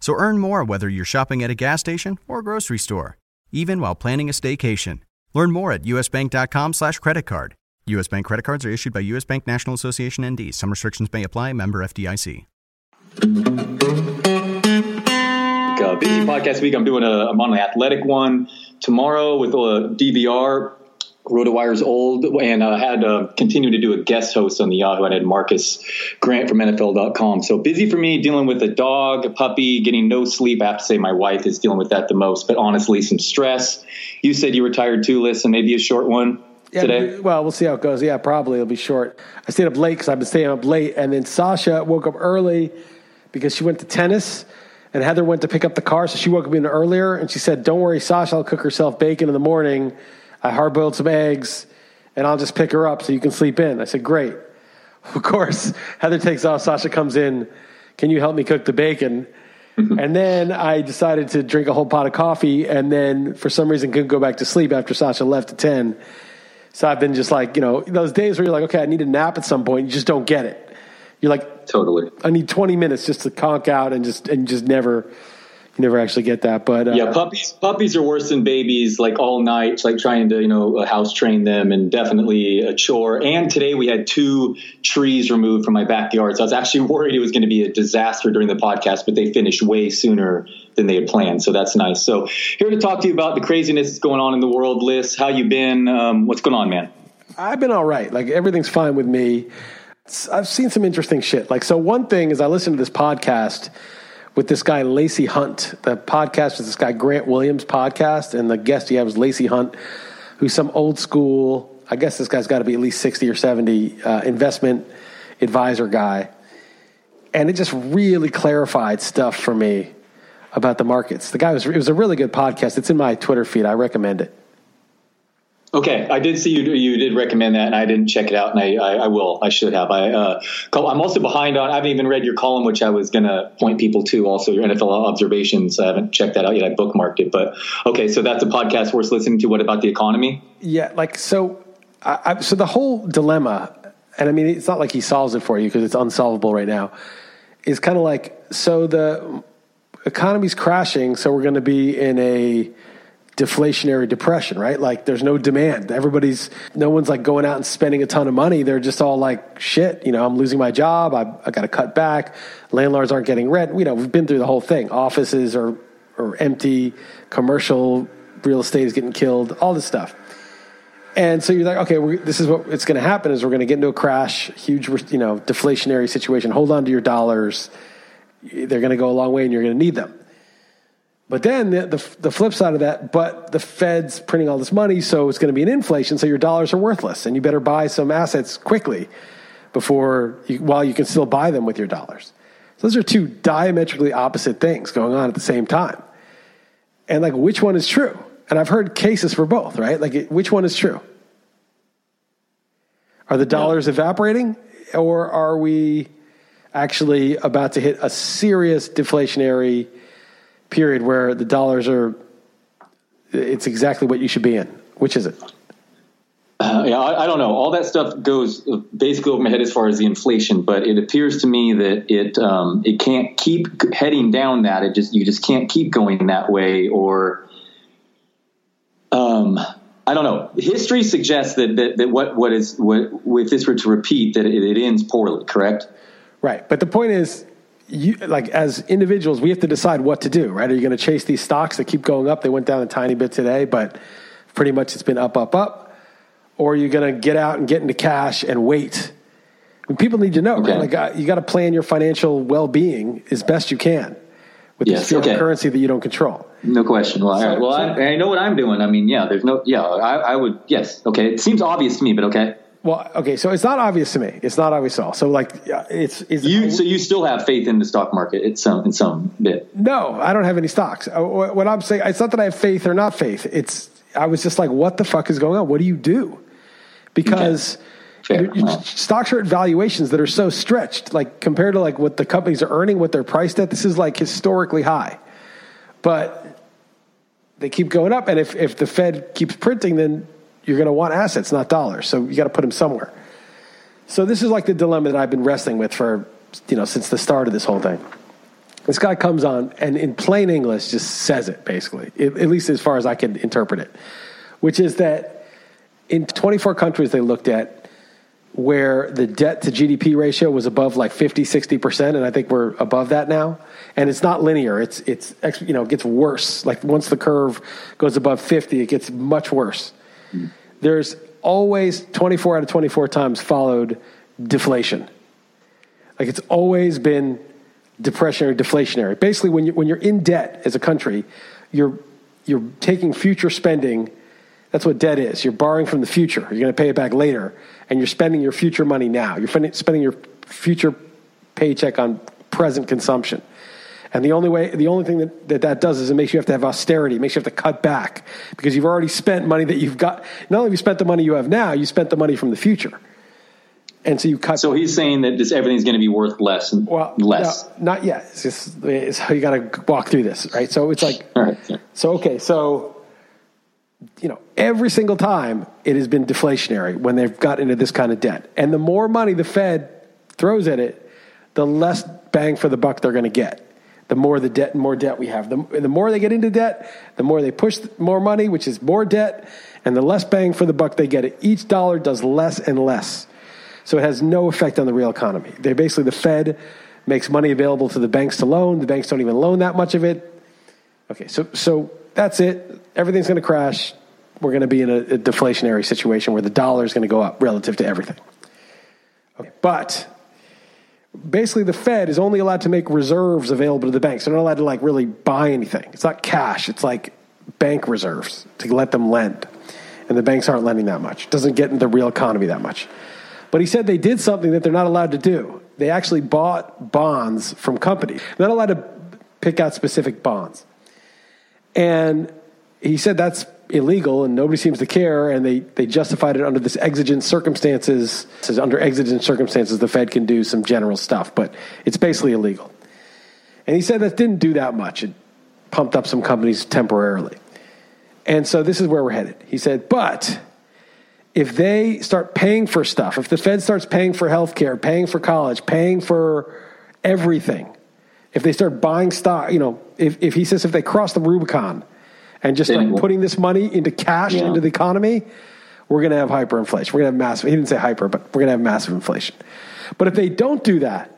So earn more whether you're shopping at a gas station or grocery store, even while planning a staycation. Learn more at usbank.com slash. U.S. Bank credit cards are issued by U.S. Bank National Association ND. Some restrictions may apply. Member FDIC. Busy podcast week. I'm doing a, I'm on an athletic one tomorrow with a DVR. RotoWire's old and uh, had uh, continued to do a guest host on the Yahoo. I had Marcus Grant from NFL.com. So busy for me dealing with a dog, a puppy, getting no sleep. I have to say my wife is dealing with that the most, but honestly, some stress. You said you were tired too, listen, maybe a short one yeah, today. Well, we'll see how it goes. Yeah, probably it'll be short. I stayed up late because I've been staying up late, and then Sasha woke up early because she went to tennis. And Heather went to pick up the car, so she woke up in earlier, and she said, "Don't worry, Sasha, I'll cook herself bacon in the morning." I hard boiled some eggs and I'll just pick her up so you can sleep in. I said, Great. Of course, Heather takes off. Sasha comes in. Can you help me cook the bacon? and then I decided to drink a whole pot of coffee and then for some reason couldn't go back to sleep after Sasha left at 10. So I've been just like, you know, those days where you're like, okay, I need a nap at some point. You just don't get it. You're like, totally. I need 20 minutes just to conk out and just, and just never you never actually get that. But uh, yeah, puppies puppies are worse than babies. Like all night, it's like trying to you know house train them, and definitely a chore. And today we had two trees removed from my backyard, so I was actually worried it was going to be a disaster during the podcast, but they finished way sooner than they had planned, so that's nice. So here to talk to you about the craziness that's going on in the world, Liss. How you been? Um, what's going on, man? I've been all right. Like everything's fine with me. I've seen some interesting shit. Like so, one thing is I listen to this podcast with this guy Lacy Hunt. The podcast was this guy Grant Williams podcast, and the guest he had was Lacy Hunt, who's some old school. I guess this guy's got to be at least sixty or seventy uh, investment advisor guy, and it just really clarified stuff for me about the markets. The guy was it was a really good podcast. It's in my Twitter feed. I recommend it. Okay, I did see you. You did recommend that, and I didn't check it out, and I, I, I will. I should have. I, uh, I'm also behind on. I haven't even read your column, which I was going to point people to. Also, your NFL observations. I haven't checked that out yet. I bookmarked it, but okay. So that's a podcast worth listening to. What about the economy? Yeah, like so. I, I, so the whole dilemma, and I mean, it's not like he solves it for you because it's unsolvable right now. Is kind of like so the economy's crashing, so we're going to be in a deflationary depression, right? Like there's no demand. Everybody's, no one's like going out and spending a ton of money. They're just all like, shit, you know, I'm losing my job. I, I got to cut back. Landlords aren't getting rent. You know, we've been through the whole thing. Offices are, are empty. Commercial real estate is getting killed. All this stuff. And so you're like, okay, this is what it's going to happen is we're going to get into a crash, huge, you know, deflationary situation. Hold on to your dollars. They're going to go a long way and you're going to need them. But then the, the, the, flip side of that, but the Fed's printing all this money, so it's going to be an inflation, so your dollars are worthless, and you better buy some assets quickly before you, while you can still buy them with your dollars. So those are two diametrically opposite things going on at the same time. And like, which one is true? And I've heard cases for both, right? Like, which one is true? Are the dollars yeah. evaporating, or are we actually about to hit a serious deflationary? Period where the dollars are, it's exactly what you should be in. Which is it? Uh, yeah, I, I, don't know. All that stuff goes basically over my head as far as the inflation, but it appears to me that it um, it can't keep heading down that. It just you just can't keep going that way, or um, I don't know. History suggests that that, that what what is what if this were to repeat that it, it ends poorly. Correct. Right, but the point is, you like as individuals, we have to decide what to do, right? Are you going to chase these stocks that keep going up? They went down a tiny bit today, but pretty much it's been up, up, up. Or are you going to get out and get into cash and wait? I mean, people need to know, Okay. right? Like uh, you got to plan your financial well being as best you can with Yes, this okay. currency that you don't control. No question. Well, right. Well, so- I, I know what I'm doing. I mean, yeah, there's no, yeah, I, I would, yes, okay. It seems obvious to me, but okay. Well, okay, so it's not obvious to me. It's not obvious at all. So, like, it's, it's You, so you still have faith in the stock market in some, in some bit. No, I don't have any stocks. Uh, What I'm saying, it's not that I have faith or not faith. It's I was just like, what the fuck is going on? What do you do? Because Fair. your- your Well. stocks are at valuations that are so stretched, like compared to like what the companies are earning, what they're priced at. This is like historically high, but they keep going up. And if if the Fed keeps printing, then you're going to want assets, not dollars. So you got to put them somewhere. So this is like the dilemma that I've been wrestling with for you know since the start of this whole thing. This guy comes on and in plain English just says it basically, at least as far as I can interpret it, which is that in 24 countries they looked at where the debt to GDP ratio was above like 50, 60%, and I think we're above that now. And it's not linear. It's, it's, you know, it gets worse. Like once the curve goes above 50, it gets much worse. Hmm. There's always 24 out of 24 times followed deflation. Like it's always been depression or deflationary. Basically, when you when you're in debt as a country, you're you're taking future spending. That's what debt is. You're borrowing from the future. You're going to pay it back later, and you're spending your future money now. You're spending your future paycheck on present consumption. And the only way, the only thing that, that that does is it makes you have to have austerity. It makes you have to cut back because you've already spent money that you've got. Not only have you spent the money you have now, you spent the money from the future. And so you cut. So he's saying that this, everything's going to be worth less and Well, less. no, not yet. It's just it's how you got to walk through this, right? So it's like, All right. so okay, so you know, every single time it has been deflationary when they've got into this kind of debt, and the more money the Fed throws at it, the less bang for the buck they're going to get. The more the debt, and more debt we have. The, the more they get into debt, the more they push more money, which is more debt, and the less bang for the buck they get. Each dollar does less and less. So it has no effect on the real economy. They basically the Fed makes money available to the banks to loan. The banks don't even loan that much of it. Okay, so so that's it. Everything's going to crash. We're going to be in a, a deflationary situation where the dollar is going to go up relative to everything. Okay, but basically the Fed is only allowed to make reserves available to the banks. They're not allowed to like really buy anything. It's not cash. It's like bank reserves to let them lend. And the banks aren't lending that much. It doesn't get in the real economy that much. But he said they did something that they're not allowed to do. They actually bought bonds from companies. They're not allowed to pick out specific bonds. And he said that's illegal and nobody seems to care. And they, they justified it under this exigent circumstances. Says under exigent circumstances, the Fed can do some general stuff, but it's basically illegal. And he said that didn't do that much. It pumped up some companies temporarily. And so this is where we're headed. He said, but if they start paying for stuff, if the Fed starts paying for health care paying for college, paying for everything, if they start buying stock, you know, if, if he says if they cross the Rubicon and just start putting this money into cash Yeah. into the economy, we're going to have hyperinflation. We're going to have massive, he didn't say hyper, but we're going to have massive inflation. But if they don't do that,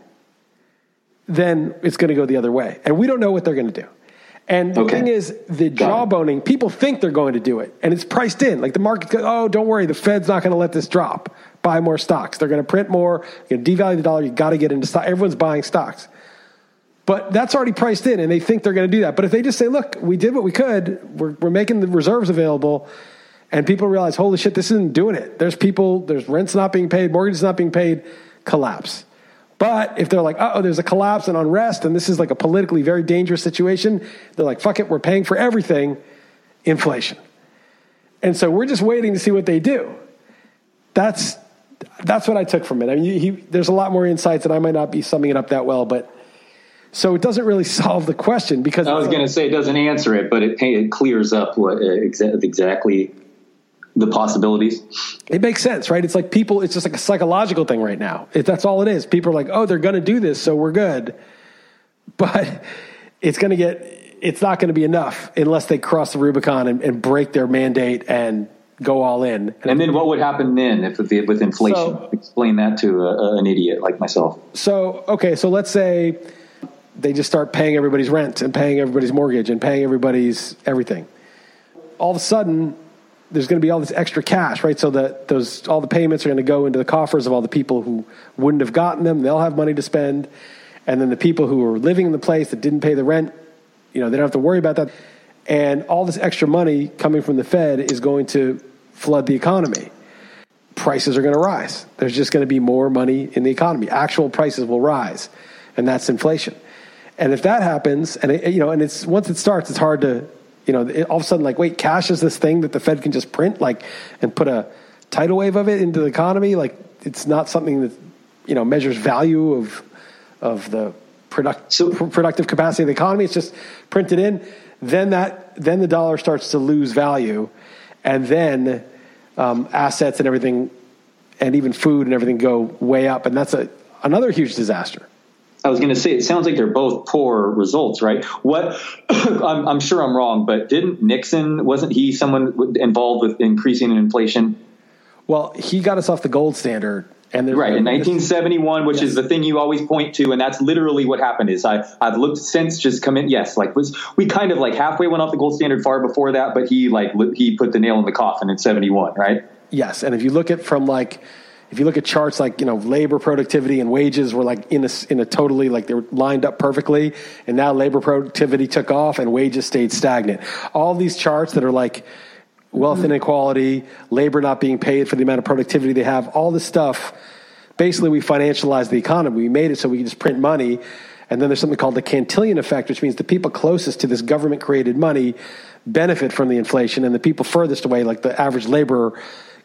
then it's going to go the other way. And we don't know what they're going to do. And the Okay. thing is, the jawboning, people think they're going to do it, and it's priced in. Like the market goes, oh, don't worry, the Fed's not going to let this drop. Buy more stocks. They're going to print more. Going to devalue the dollar. You got to get into stock. Everyone's buying stocks. But that's already priced in, and they think they're going to do that. But if they just say, look, we did what we could, we're, we're making the reserves available, and people realize, holy shit, this isn't doing it. There's people, there's rents not being paid, mortgages not being paid, collapse. But if they're like, oh, there's a collapse and unrest, and this is like a politically very dangerous situation, they're like, fuck it, we're paying for everything, inflation. And so we're just waiting to see what they do. That's that's what I took from it. I mean, he, there's a lot more insights, and I might not be summing it up that well, but so it doesn't really solve the question because I was going to say it doesn't answer it, but it, it clears up what uh, exa- exactly the possibilities. It makes sense, right? It's like people, it's just like a psychological thing right now. It, that's all it is. People are like, oh, they're going to do this, so we're good. But it's going to get, it's not going to be enough unless they cross the Rubicon and, and break their mandate and go all in. And then what would happen then if with, with inflation? So- Explain that to a, a- an idiot like myself. So, okay, so let's say they just start paying everybody's rent and paying everybody's mortgage and paying everybody's everything. All of a sudden, there's going to be all this extra cash, right? So that those all the payments are going to go into the coffers of all the people who wouldn't have gotten them. They'll have money to spend, and then the people who are living in the place that didn't pay the rent, you know, they don't have to worry about that. And all this extra money coming from the Fed is going to flood the economy. Prices are going to rise. There's just going to be more money in the economy. Actual prices will rise, and that's inflation. And if that happens, and it, you know, and it's once it starts, it's hard to, you know, it, all of a sudden, like, wait, cash is this thing that the Fed can just print, like, and put a tidal wave of it into the economy. Like, it's not something that, you know, measures value of of the product, so, pr- productive capacity of the economy. It's just printed in. Then that, then the dollar starts to lose value, and then um, assets and everything, and even food and everything go way up, and that's a another huge disaster. I was going to say, it sounds like they're both poor results, right? What I'm, I'm, sure I'm wrong, but didn't Nixon wasn't he someone involved with increasing inflation? Well, he got us off the gold standard. And right in 1971, which yes. is the thing you always point to, and that's literally what happened. Is I I've looked since just come in. Yes, like was we kind of like halfway went off the gold standard far before that, but he like he put the nail in the coffin in 71, right? Yes, and if you look at from like if you look at charts like you know labor productivity and wages were like in a in a totally like they were lined up perfectly, and now labor productivity took off and wages stayed stagnant. All these charts that are like wealth mm-hmm. inequality, labor not being paid for the amount of productivity they have, all this stuff. Basically, we financialized the economy. We made it so we can just print money. And then there's something called the Cantillon effect, which means the people closest to this government created money benefit from the inflation, and the people furthest away, like the average laborer,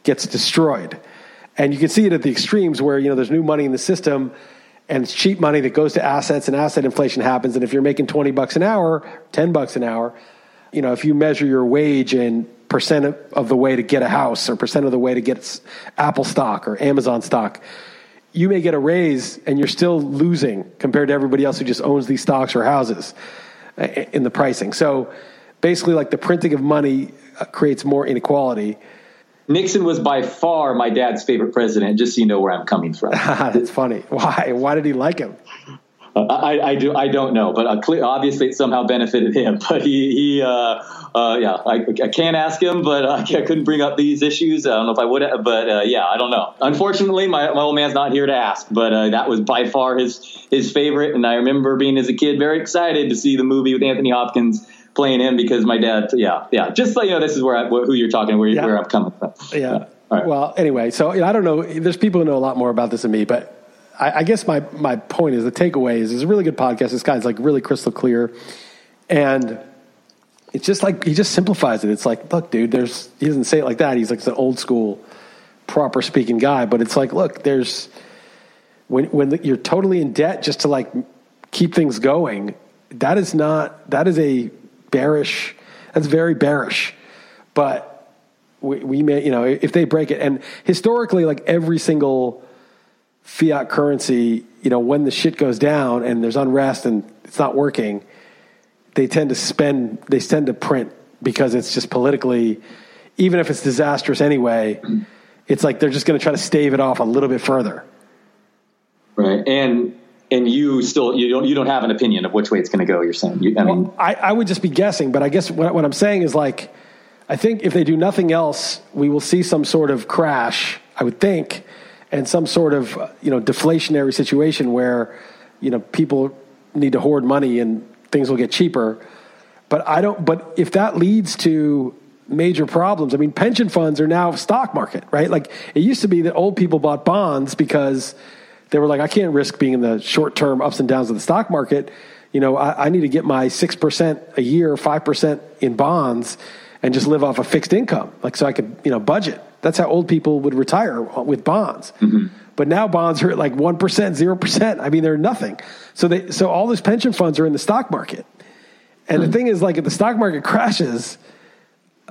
gets destroyed. And you can see it at the extremes where, you know, there's new money in the system and it's cheap money that goes to assets and asset inflation happens. And if you're making 20 bucks an hour, 10 bucks an hour, you know, if you measure your wage in percent of the way to get a house or percent of the way to get Apple stock or Amazon stock, you may get a raise and you're still losing compared to everybody else who just owns these stocks or houses uh, in the pricing. So basically, like the printing of money uh, creates more inequality. Nixon was by far my dad's favorite president, just so you know where I'm coming from. That's funny. Why? Why did he like him? Uh, I, I, do. I don't know, but uh, clear, obviously it somehow benefited him. But he, he uh, uh, yeah, I, I, can't ask him, but I, couldn't bring up these issues. I don't know if I would, have, but uh, yeah, I don't know. Unfortunately, my, my old man's not here to ask, but uh, that was by far his his favorite. And I remember being as a kid very excited to see the movie with Anthony Hopkins playing him because my dad, yeah, yeah. Just so you know, this is where I, who you're talking, where, yeah. where I'm coming from. Yeah. Right. Well, anyway, so you know, I don't know. There's people who know a lot more about this than me, but I, I guess my my point is the takeaway is it's a really good podcast. This guy's like really crystal clear, and it's just like he just simplifies it. It's like, look, dude, there's he doesn't say it like that. He's like an old school, proper speaking guy, but it's like, look, there's when when the, you're totally in debt just to like keep things going. That is not that is a bearish. That's very bearish. But we, we may, you know, if they break it, and historically, like every single fiat currency, you know, when the shit goes down and there's unrest and it's not working, they tend to spend, they tend to print because it's just politically, even if it's disastrous anyway, it's like they're just going to try to stave it off a little bit further. Right. And and you still you don't you don't have an opinion of which way it's going to go. You're saying. You, I well, mean, I, I would just be guessing, but I guess what, what I'm saying is like, I think if they do nothing else, we will see some sort of crash. I would think, and some sort of you know deflationary situation where you know people need to hoard money and things will get cheaper. But I don't. But if that leads to major problems, I mean, pension funds are now stock market, right? Like it used to be that old people bought bonds because they were like, I can't risk being in the short term ups and downs of the stock market. You know, I, I need to get my 6% a year, 5% in bonds and just live off a fixed income. Like, so I could, you know, budget. That's how old people would retire with bonds. Mm-hmm. But now bonds are at like 1%, 0%. I mean, they're nothing. So they, so all those pension funds are in the stock market. And mm-hmm. the thing is, like, if the stock market crashes,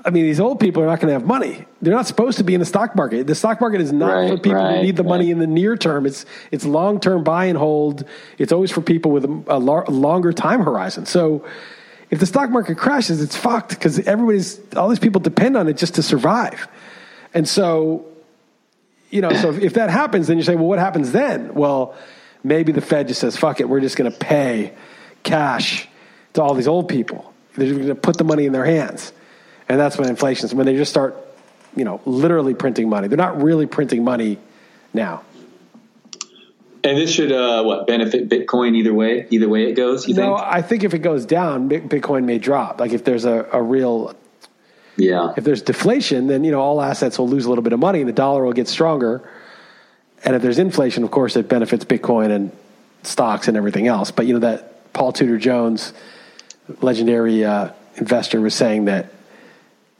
I mean, these old people are not going to have money. They're not supposed to be in the stock market. The stock market is not right, for people right, who need the right. money in the near term. It's it's long term buy and hold. It's always for people with a, a, lar- longer time horizon. So, if the stock market crashes, it's fucked because everybody's all these people depend on it just to survive. And so, you know, so if, if that happens, then you say, well, what happens then? Well, maybe the Fed just says, fuck it, we're just going to pay cash to all these old people. They're going to put the money in their hands. And that's when inflation is when they just start, you know, literally printing money. They're not really printing money now. And this should uh, what benefit Bitcoin either way? Either way it goes, you think? no, think? I think if it goes down, Bitcoin may drop. Like if there's a, a real yeah. If there's deflation, then you know all assets will lose a little bit of money, and the dollar will get stronger. And if there's inflation, of course, it benefits Bitcoin and stocks and everything else. But you know that Paul Tudor Jones, legendary uh, investor, was saying that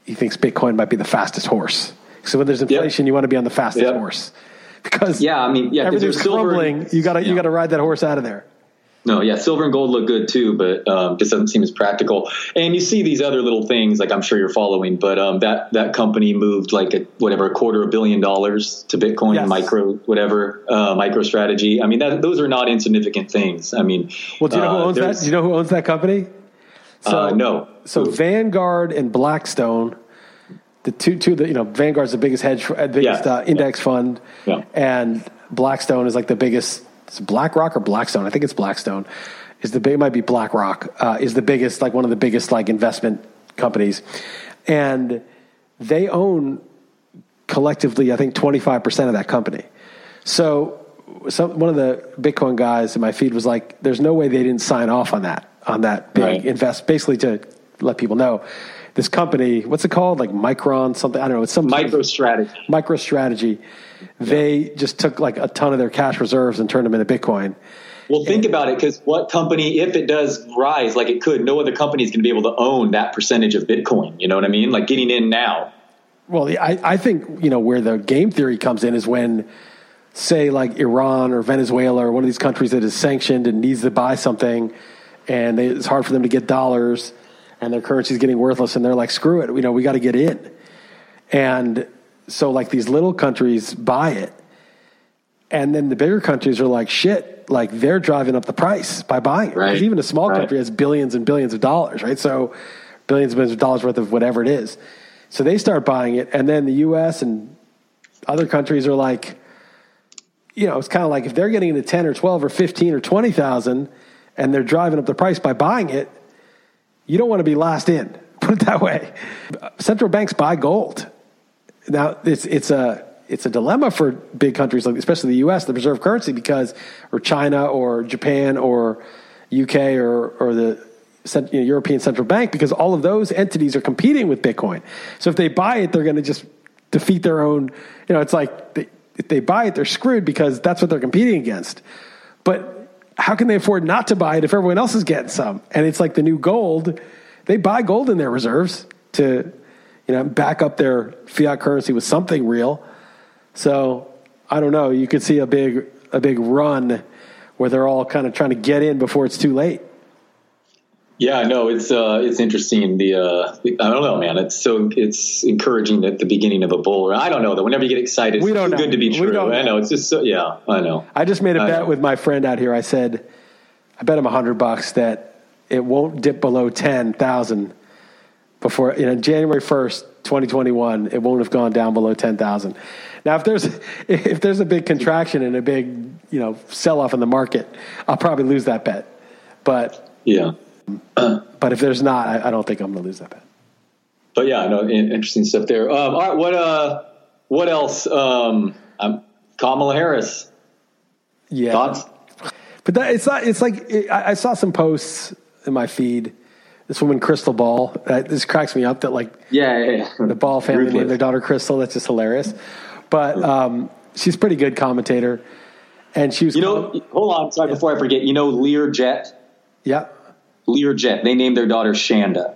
he thinks Bitcoin might be the fastest horse. So when there's inflation, yep. you want to be on the fastest yep. horse because yeah, I mean, yeah, everything's crumbling. You got to yeah. you got to ride that horse out of there. No, yeah, silver and gold look good too, but um, just doesn't seem as practical. And you see these other little things, like I'm sure you're following, but um, that that company moved like a, whatever a quarter of a billion dollars to Bitcoin yes. micro whatever uh, MicroStrategy. I mean, that, those are not insignificant things. I mean, well, do you know who uh, owns that? Do you know who owns that company? So, uh, no. So Vanguard and Blackstone the two two the you know Vanguard's the biggest hedge uh, biggest yeah. uh, index yeah. fund, yeah. and Blackstone is like the biggest. It's BlackRock or Blackstone. I think it's Blackstone. Is the big it might be BlackRock uh, is the biggest like one of the biggest like investment companies, and they own collectively I think twenty five percent of that company. So some, one of the Bitcoin guys in my feed was like, "There's no way they didn't sign off on that on that big right. invest." Basically to let people know this company, what's it called? Like Micron, something. I don't know. It's some MicroStrategy. MicroStrategy. They just took like a ton of their cash reserves and turned them into Bitcoin. Well, think about it because what company, if it does rise like it could, no other company is going to be able to own that percentage of Bitcoin. You know what I mean? Like getting in now. Well, I, I think, you know, where the game theory comes in is when, say, like Iran or Venezuela or one of these countries that is sanctioned and needs to buy something and they, it's hard for them to get dollars and their currency is getting worthless and they're like screw it you know we got to get in and so like these little countries buy it and then the bigger countries are like shit like they're driving up the price by buying it because right. even a small right. country has billions and billions of dollars right so billions and billions of dollars worth of whatever it is so they start buying it and then the us and other countries are like you know it's kind of like if they're getting into 10 or 12 or 15 or 20000 and they're driving up the price by buying it you don't want to be last in. Put it that way. Central banks buy gold. Now it's it's a it's a dilemma for big countries like especially the U.S. the reserve currency because or China or Japan or UK or or the you know, European Central Bank because all of those entities are competing with Bitcoin. So if they buy it, they're going to just defeat their own. You know, it's like they, if they buy it, they're screwed because that's what they're competing against. But how can they afford not to buy it if everyone else is getting some? And it's like the new gold. They buy gold in their reserves to, you know, back up their fiat currency with something real. So I don't know. You could see a big a big run where they're all kind of trying to get in before it's too late. Yeah, no, it's uh, it's interesting. The, uh, I don't know, man. It's so it's encouraging at the beginning of a bull. I don't know that whenever you get excited, we don't it's know. good to be true. I know. It's just so yeah. I know. I just made a I bet know. with my friend out here. I said, I bet him a hundred bucks that it won't dip below ten thousand before you know January first, twenty twenty one. It won't have gone down below ten thousand. Now, if there's if there's a big contraction and a big you know sell off in the market, I'll probably lose that bet. But yeah but if there's not, I, I don't think I'm going to lose that bet. But yeah, no, interesting stuff there. Um, all right, what uh, what else? Um, um, Kamala Harris. Yeah. Thoughts? But that, it's not. It's like it, I, I, saw some posts in my feed. This woman, Krystal Ball. Uh, this cracks me up. That like, yeah, yeah, yeah. the Ball family Ruthless. named their daughter Crystal. That's just hilarious. But um, she's a pretty good commentator, and she was. You know, com- hold on, sorry, yeah. before I forget. You know, Learjet. Yeah. Learjet. They named their daughter Shanda.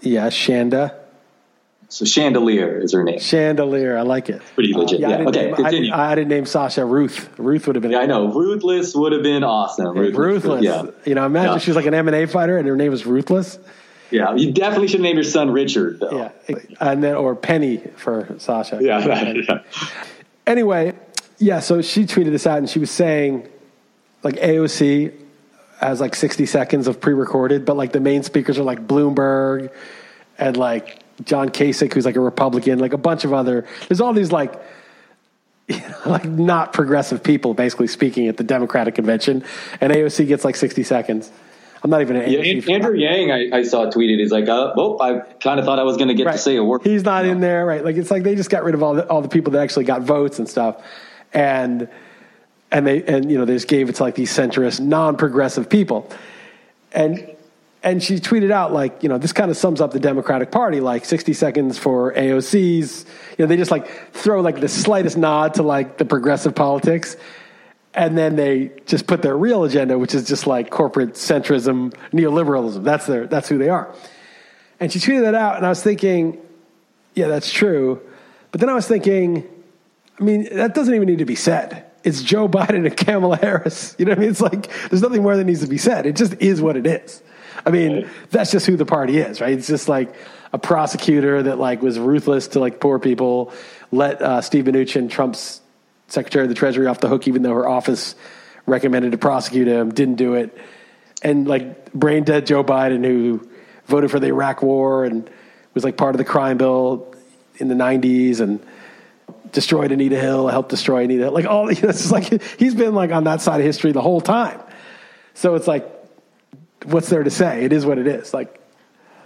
Yeah, Shanda. So Chandelier is her name. Chandelier, I like it. Pretty legit. Uh, yeah, yeah. okay, name, I, didn't, I, didn't, name Sasha Ruth. Ruth would have been. Yeah, I know. Ruthless would have been awesome. Ruthless. Ruthless. Yeah. You know, imagine yeah. she was like an MMA fighter and her name was Ruthless. Yeah, you definitely should name your son Richard. Though. Yeah, and then or Penny for Sasha. Yeah. yeah. Anyway, yeah. So she tweeted this out and she was saying, like AOC has like 60 seconds of pre-recorded, but like the main speakers are like Bloomberg and like John Kasich, who's like a Republican, like a bunch of other. There's all these like, you know, like not progressive people basically speaking at the Democratic convention, and AOC gets like 60 seconds. I'm not even an yeah, AOC Andrew Yang, I, I, saw tweeted. He's like, uh, well, I kind of thought I was going to get right. to say a word. He's not in there, right? Like it's like they just got rid of all the all the people that actually got votes and stuff, and and they and you know they just gave it to like these centrist, non-progressive people, and and she tweeted out like you know this kind of sums up the Democratic Party like 60 seconds for AOCs. You know they just like throw like the slightest nod to like the progressive politics and then they just put their real agenda, which is just like corporate centrism, neoliberalism. That's their that's who they are. And she tweeted that out, and I was thinking, yeah, that's true. But then I was thinking, I mean, that doesn't even need to be said. It's Joe Biden and Kamala Harris. You know what I mean? It's like there's nothing more that needs to be said. It just is what it is. I mean, that's just who the party is, right? It's just like a prosecutor that like was ruthless to like poor people, let uh, Steve Mnuchin, Trump's Secretary of the Treasury off the hook, even though her office recommended to prosecute him, didn't do it. And like brain dead Joe Biden, who voted for the Iraq War and was like part of the crime bill in the 90s and destroyed Anita Hill, helped destroy Anita Hill. Like all, you know, it's like he's been like on that side of history the whole time. So it's like, what's there to say? It is what it is. Like,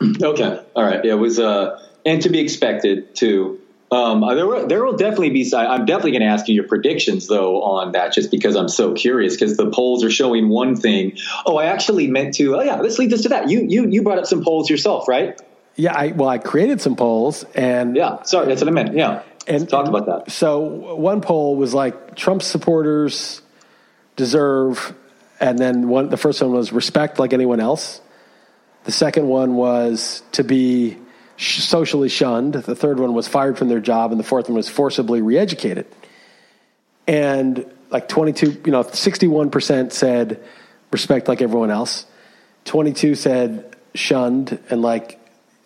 okay, all right, yeah, it was, uh, and to be expected too. Um, uh, there, will, there will definitely be. I'm definitely going to ask you your predictions though on that, just because I'm so curious. Because the polls are showing one thing. Oh, I actually meant to. Oh, yeah. Let's lead us to that. You, you, you brought up some polls yourself, right? Yeah. I, well, I created some polls, and yeah. Sorry, that's what I meant. Yeah. And Let's talk about that. So one poll was like Trump supporters deserve, and then one. The first one was respect like anyone else. The second one was to be socially shunned. The third one was fired from their job, and the fourth one was forcibly reeducated. And like 22, you know, 61% said respect like everyone else. 22 said shunned, and like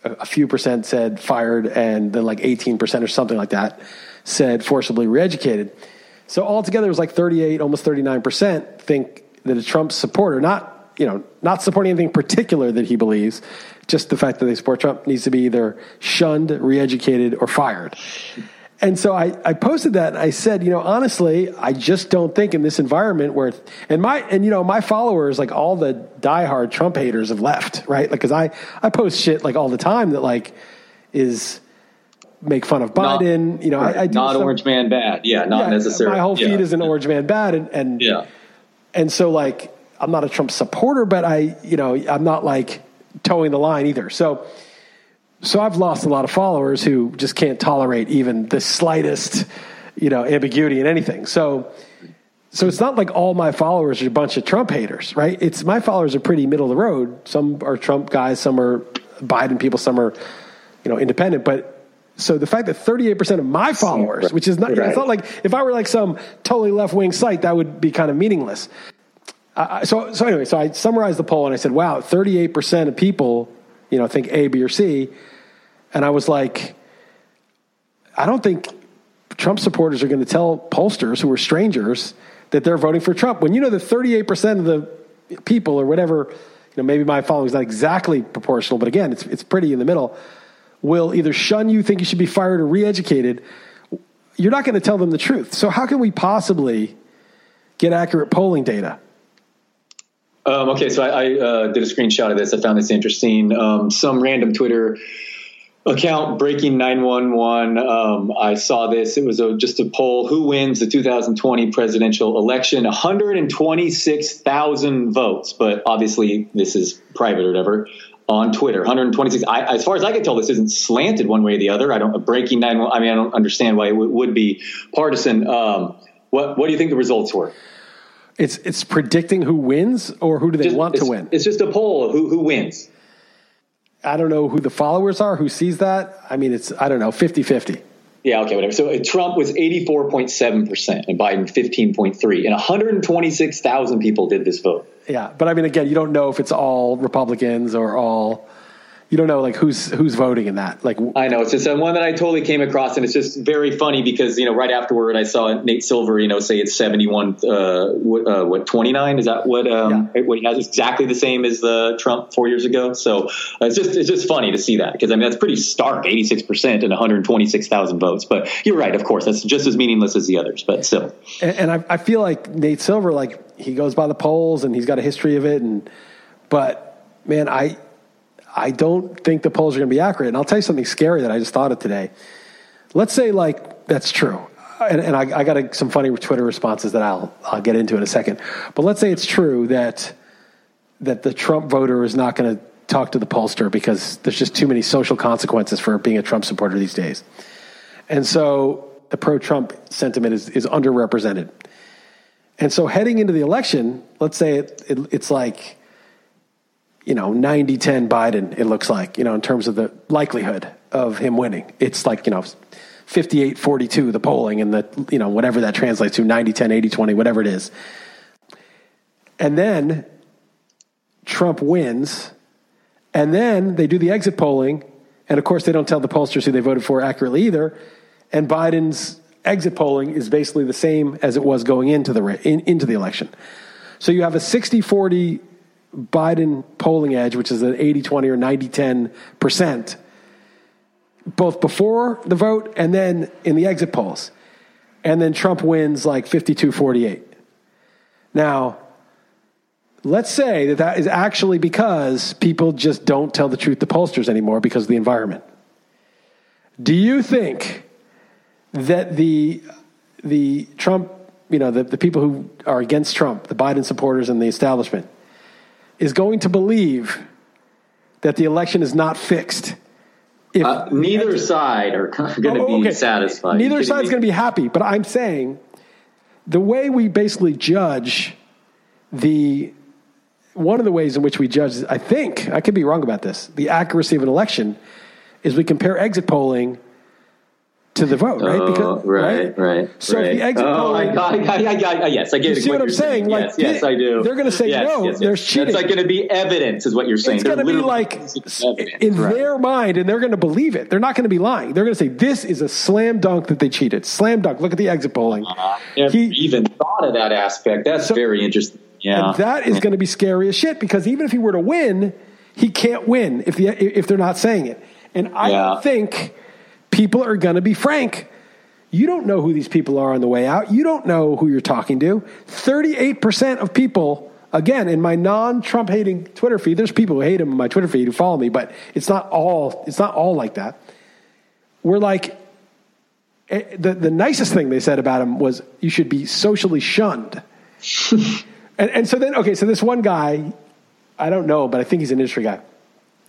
a, few percent said fired, and then like 18% or something like that said forcibly reeducated. So altogether, it was like 38, almost 39% think that a Trump supporter, not you know, not supporting anything particular that he believes, just the fact that they support Trump needs to be either shunned, re-educated, or fired. And so I, I posted that and I said, you know, honestly, I just don't think in this environment where, and my, and you know, my followers, like all the diehard Trump haters have left, right? Like, cause I, I post shit like all the time that like is make fun of Biden. Not, you know, I, I do not some, orange man bad. Yeah. Not yeah, necessarily. My whole feed yeah. is an orange man bad. And, and, yeah. And so like, I'm not a Trump supporter, but I, you know, I'm not like, toeing the line either. So, so I've lost a lot of followers who just can't tolerate even the slightest, you know, ambiguity in anything. So, so it's not like all my followers are a bunch of Trump haters, right? It's my followers are pretty middle of the road. Some are Trump guys, some are Biden people, some are, you know, independent. But so the fact that 38% of my followers, which is not, right. it's not like if I were like some totally left wing site, that would be kind of meaningless so, so anyway, so I summarized the poll and I said, wow, 38% of people, you know, think A, B, or C. And I was like, I don't think Trump supporters are going to tell pollsters who are strangers that they're voting for Trump. When you know that 38% of the people or whatever, you know, maybe my following is not exactly proportional, but again, it's, it's pretty in the middle, will either shun you, think you should be fired, or re educated. You're not going to tell them the truth. So, how can we possibly get accurate polling data? Um, okay, so I, I uh, did a screenshot of this. I found this interesting. Um, some random Twitter account breaking 911. Um, I saw this. It was a, just a poll. Who wins the 2020 presidential election? 126,000 votes, but obviously this is private or whatever. On Twitter, 126. I, as far as I can tell, this isn't slanted one way or the other. I don't breaking nine. I mean, I don't understand why it w- would be partisan. Um, what What do you think the results were? It's it's predicting who wins or who do they just, want to win. It's just a poll who who wins. I don't know who the followers are, who sees that. I mean, it's I don't know, 50-50. Yeah, okay, whatever. So uh, Trump was 84.7% and Biden 15.3 and 126,000 people did this vote. Yeah, but I mean again, you don't know if it's all Republicans or all you don't know like who's who's voting in that. Like I know it's just one that I totally came across, and it's just very funny because you know right afterward I saw Nate Silver, you know, say it's seventy one, uh, what, uh, what twenty nine is that what um, yeah. what he has exactly the same as the Trump four years ago. So uh, it's just it's just funny to see that because I mean that's pretty stark, eighty six percent and one hundred twenty six thousand votes. But you're right, of course, that's just as meaningless as the others, but still. And, and I, I feel like Nate Silver, like he goes by the polls and he's got a history of it and But man, I I don't think the polls are going to be accurate. And I'll tell you something scary that I just thought of today. Let's say like that's true. And, and I, I, got some funny Twitter responses that I'll I'll get into in a second. But let's say it's true that that the Trump voter is not going to talk to the pollster because there's just too many social consequences for being a Trump supporter these days. And so the pro Trump sentiment is, is underrepresented. And so heading into the election, let's say it, it, it's like, you know, 90 10 Biden, it looks like, you know, in terms of the likelihood of him winning. It's like, you know, 58 42, the polling, and the, you know, whatever that translates to 90 10, 80 20, whatever it is. And then Trump wins. And then they do the exit polling. And of course, they don't tell the pollsters who they voted for accurately either. And Biden's exit polling is basically the same as it was going into the, in, into the election. So you have a 60 40 Biden polling edge, which is an 80 20 or 90 10 percent, both before the vote and then in the exit polls. And then Trump wins like 52 48. Now, let's say that that is actually because people just don't tell the truth to pollsters anymore because of the environment. Do you think that the the Trump, you know, the, the people who are against Trump, the Biden supporters and the establishment, is going to believe that the election is not fixed? If uh, neither side are going to oh, okay. be satisfied. Neither side is going to be happy, but I'm saying the way we basically judge the one of the ways in which we judge, I think, I could be wrong about this, the accuracy of an election is we compare exit polling to the vote, right? Because, oh, right, right, right. So right. the exit oh, polling, I, I, I, I, yes, I get you see what, what I'm saying. saying. Like, yes, yes, I do. They're going to say yes, no. Yes, yes. There's cheating. It's like going to be evidence, is what you're saying. It's going to be like in right. their mind, and they're going to believe it. They're not going to be lying. They're going to say this is a slam dunk that they cheated. Slam dunk. Look at the exit polling. Uh, never he, even thought of that aspect. That's so, very interesting. Yeah. And that is going to be scary as shit because even if he were to win, he can't win if the if they're not saying it. And I yeah. think people are going to be frank. You don't know who these people are on the way out. You don't know who you're talking to. 38% of people, again, in my non-Trump hating Twitter feed, there's people who hate him in my Twitter feed who follow me, but it's not all it's not all like that. We're like eh, the, the nicest thing they said about him was you should be socially shunned. And, and so then, okay, so this one guy, I don't know, but I think he's an industry guy.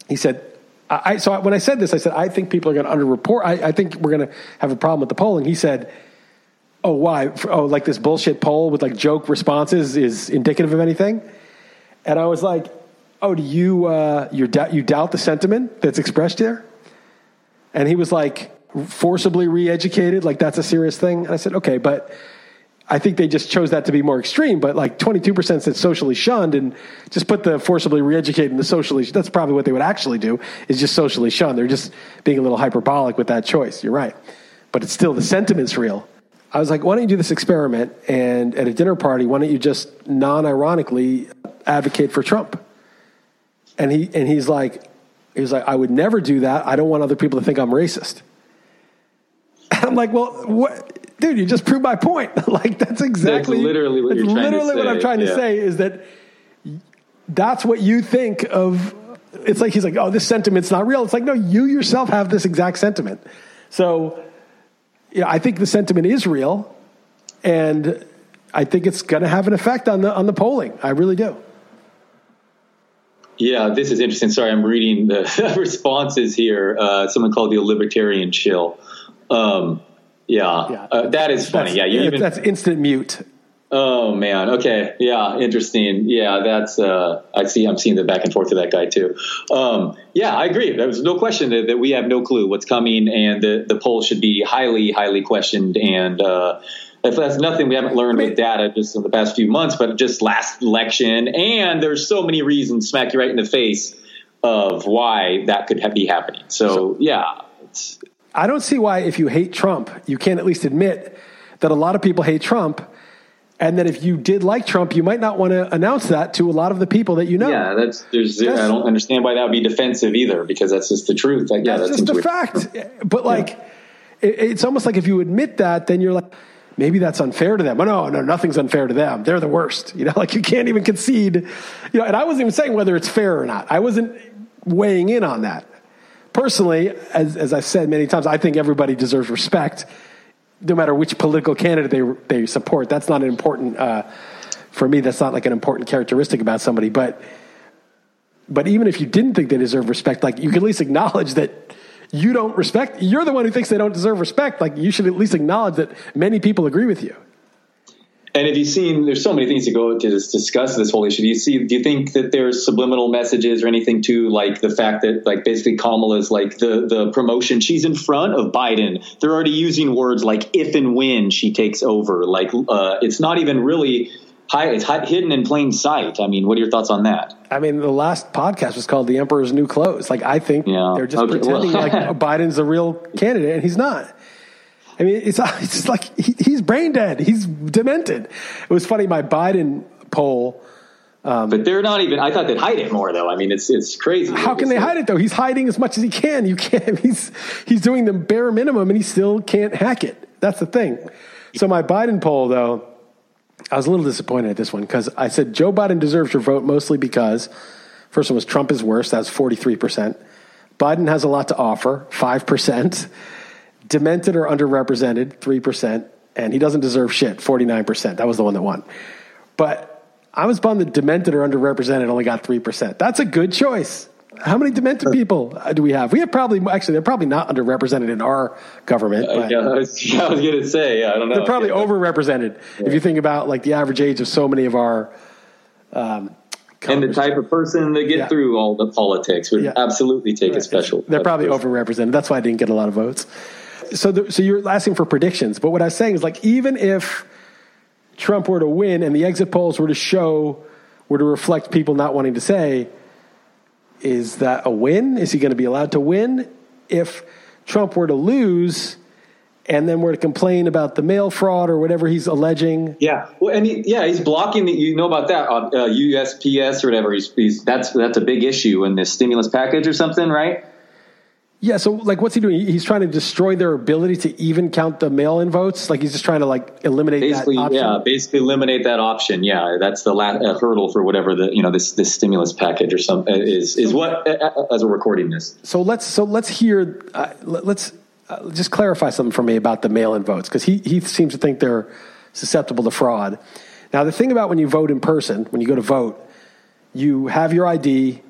He said, I, so when I said this, I said, I think people are going to underreport. I, I think we're going to have a problem with the polling. He said, Oh, why? Oh, like this bullshit poll with like joke responses is indicative of anything? And I was like, Oh, do you uh, you doubt you doubt the sentiment that's expressed here? And he was like, forcibly re-educated, like that's a serious thing. And I said, okay, but I think they just chose that to be more extreme, but like 22% said socially shunned and just put the forcibly reeducated in the socially, that's probably what they would actually do is just socially shunned. They're just being a little hyperbolic with that choice. You're right. But it's still, the sentiment's real. I was like, why don't you do this experiment and at a dinner party, why don't you just non ironically advocate for Trump? And he, and he's like, he was like, I would never do that. I don't want other people to think I'm racist. And I'm like, well, what? Dude, you just proved my point. like that's exactly that's literally what that's you're trying literally to say. what I'm trying yeah. to say is that that's what you think of. It's like he's like, oh, this sentiment's not real. It's like, no, you yourself have this exact sentiment. So, yeah, I think the sentiment is real, and I think it's going to have an effect on the on the polling. I really do. Yeah, this is interesting. Sorry, I'm reading the responses here. Uh, someone called the libertarian chill. Um, yeah, yeah. Uh, that is funny. That's, yeah, you even, that's instant mute. Oh man. Okay. Yeah. Interesting. Yeah. That's. Uh, I see. I'm seeing the back and forth of that guy too. Um, yeah, I agree. There's no question that, that, we have no clue what's coming, and the the poll should be highly, highly questioned. And uh, if that's nothing we haven't learned with data just in the past few months, but just last election, and there's so many reasons smack you right in the face of why that could be happening. So, so yeah. I don't see why, if you hate Trump, you can't at least admit that a lot of people hate Trump. And that if you did like Trump, you might not want to announce that to a lot of the people that you know. Yeah, that's there's. That's, I don't understand why that would be defensive either, because that's just the truth. Like, yeah, that's, just a fact. But like, yeah. it, it's almost like if you admit that, then you're like, maybe that's unfair to them. Oh, no, no, nothing's unfair to them. They're the worst. You know, like you can't even concede. You know, and I wasn't even saying whether it's fair or not. I wasn't weighing in on that. Personally, as, as I've said many times, I think everybody deserves respect, no matter which political candidate they, they support. That's not an important, uh, for me, that's not like an important characteristic about somebody. But, but even if you didn't think they deserve respect, like you can at least acknowledge that you don't respect, you're the one who thinks they don't deserve respect. Like you should at least acknowledge that many people agree with you. And have you seen? There's so many things to go to discuss this whole issue. Do you see? Do you think that there's subliminal messages or anything to like the fact that like basically Kamala is like the the promotion? She's in front of Biden. They're already using words like if and when she takes over. Like uh, it's not even really high. It's hidden in plain sight. I mean, what are your thoughts on that? I mean, the last podcast was called "The Emperor's New Clothes." Like, I think yeah. they're just okay, pretending like Biden's a real candidate, and he's not. I mean, it's, it's just like he, he's brain dead. He's demented. It was funny. My Biden poll. Um, but they're not even. I thought they'd hide it more, though. I mean, it's it's crazy. How can they hide it though? He's hiding as much as he can. You can't. He's he's doing the bare minimum, and he still can't hack it. That's the thing. So my Biden poll, though, I was a little disappointed at this one because I said Joe Biden deserves your vote mostly because first one was Trump is worse. That's forty three percent. Biden has a lot to offer, five percent demented or underrepresented, 3%, and he doesn't deserve shit, 49%. That was the one that won. But I was bummed that demented or underrepresented only got 3%. That's a good choice. How many demented people uh, do we have? We have probably, actually, they're probably not underrepresented in our government. Uh, yeah, I was, was going to say, I don't know. They're probably yeah. overrepresented. Yeah. If you think about like the average age of so many of our um, and the type of person that get yeah. through all the politics would yeah. absolutely take right. a special. They're probably person. overrepresented. That's why I didn't get a lot of votes so the, so you're asking for predictions, but what I was saying is like even if Trump were to win and the exit polls were to show were to reflect people not wanting to say, is that a win? Is he going to be allowed to win? If Trump were to lose and then were to complain about the mail fraud or whatever he's alleging. Yeah, well, and he, yeah, he's blocking the. You know about that uh, USPS or whatever. He's, he's that's that's a big issue in this stimulus package or something, right? Yeah, so like, what's he doing? He's trying to destroy their ability to even count the mail-in votes. Like, he's just trying to like eliminate that option. basically, yeah, basically eliminate that option. Yeah, that's the last uh, hurdle for whatever the you know this this stimulus package or some uh, is is what uh, uh, as we're recording this. So let's so let's hear uh, let's uh, just clarify something for me about the mail-in votes because he he seems to think they're susceptible to fraud. Now, the thing about when you vote in person, when you go to vote, you have your ID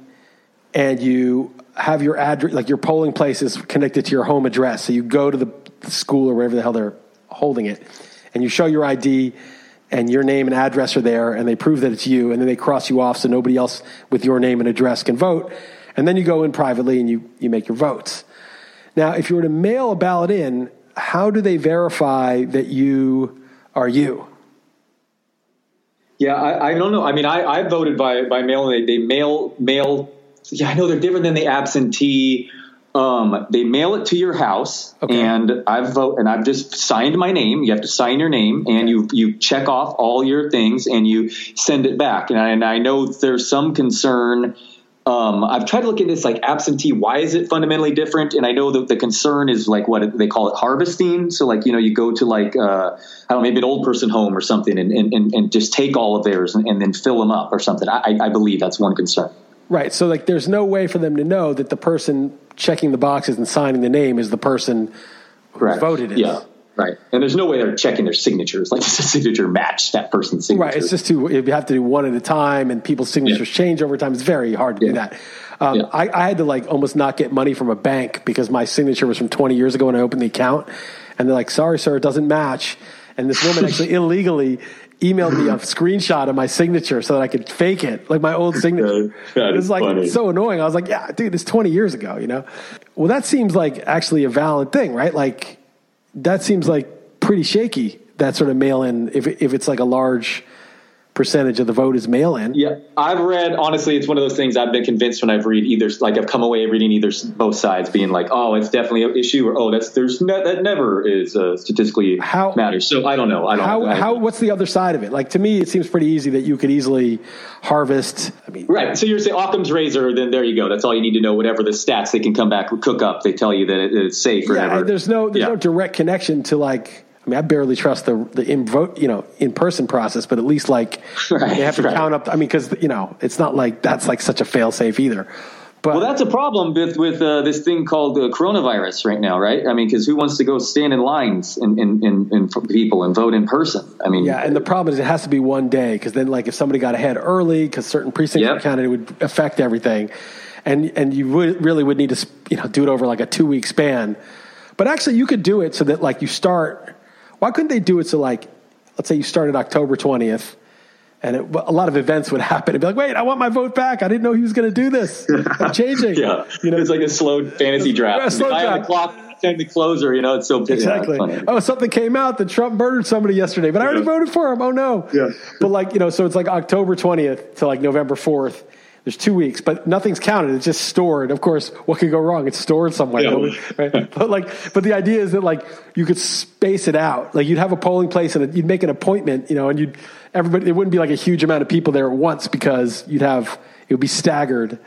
and you have your address, like your polling place is connected to your home address. So you go to the school or wherever the hell they're holding it, and you show your ID, and your name and address are there, and they prove that it's you, and then they cross you off so nobody else with your name and address can vote. And then you go in privately and you, you make your votes. Now, if you were to mail a ballot in, how do they verify that you are you? Yeah, I, I don't know. I mean, I, I voted by by mail. They, they mail mail yeah, I know they're different than the absentee. Um, they mail it to your house, okay. and I've vote and I've just signed my name. You have to sign your name, and you you check off all your things, and you send it back. And I, and I know there's some concern. Um, I've tried to look into this like absentee. Why is it fundamentally different? And I know that the concern is like what they call it harvesting. So like you know you go to like uh, I don't know maybe an old person home or something, and and, and just take all of theirs and, and then fill them up or something. I, I believe that's one concern. Right. So like there's no way for them to know that the person checking the boxes and signing the name is the person who voted it. Yeah. Right. And there's no way they're checking their signatures. Like, does the signature match that person's signature? Right. It's just too, you have to do one at a time and people's signatures yeah. change over time. It's very hard to yeah. do that. Um, yeah. I, I, had to like almost not get money from a bank because my signature was from 20 years ago when I opened the account. And they're like, sorry, sir, it doesn't match. And this woman actually illegally emailed me a screenshot of my signature so that I could fake it, like my old signature. it was like funny. so annoying. I was like, yeah, dude, it's 20 years ago, you know? Well, that seems like actually a valid thing, right? Like, that seems like pretty shaky, that sort of mail in, if, if it's like a large percentage of the vote is mail in. Yeah, I've read honestly, it's one of those things I've been convinced when I've read either like I've come away reading either both sides, being like, oh, it's definitely an issue, or oh, that's there's ne- that never is uh, statistically how matters. So I don't know. I don't. How, I, how what's the other side of it? Like to me, it seems pretty easy that you could easily harvest. I mean, right. So you're saying Occam's razor, then there you go. That's all you need to know. Whatever the stats they can come back cook up, they tell you that it's safe or yeah, There's no there's yeah. no direct connection to like I mean, I barely trust the the in vote, you know, in person process, but at least like Right, they have to right. count up. I mean, because you know, it's not like that's like such a fail safe either. But Well, that's a problem with with uh, this thing called uh, coronavirus right now, right? I mean, because who wants to go stand in lines and in, in, in, for people and vote in person? I mean, yeah, and the problem is it has to be one day because then, like, if somebody got ahead early because certain precincts Yep. were counted, it would affect everything, and and you would really would need to you know do it over like a two week span. But actually, you could do it so that like you start. Why couldn't they do it so like, let's say you started October twentieth. And it, a lot of events would happen. It'd be like, wait, I want my vote back. I didn't know he was going to do this. I'm changing. yeah, you know, it's like a slow fantasy draft. Yeah, slow the guy on draft. the clock, turn the closer. You know, it's so yeah, Exactly. funny. oh, something came out that Trump murdered somebody yesterday, but I already Yeah. voted for him. Oh no. Yeah. But like you know, so it's like October twentieth to like November fourth. There's two weeks, but nothing's counted. It's just stored. Of course, what could go wrong? It's stored somewhere. Yeah. Right? But like, but the idea is that like you could space it out. Like you'd have a polling place and you'd make an appointment, you know, and you'd everybody. It wouldn't be like a huge amount of people there at once because you'd have it would be staggered.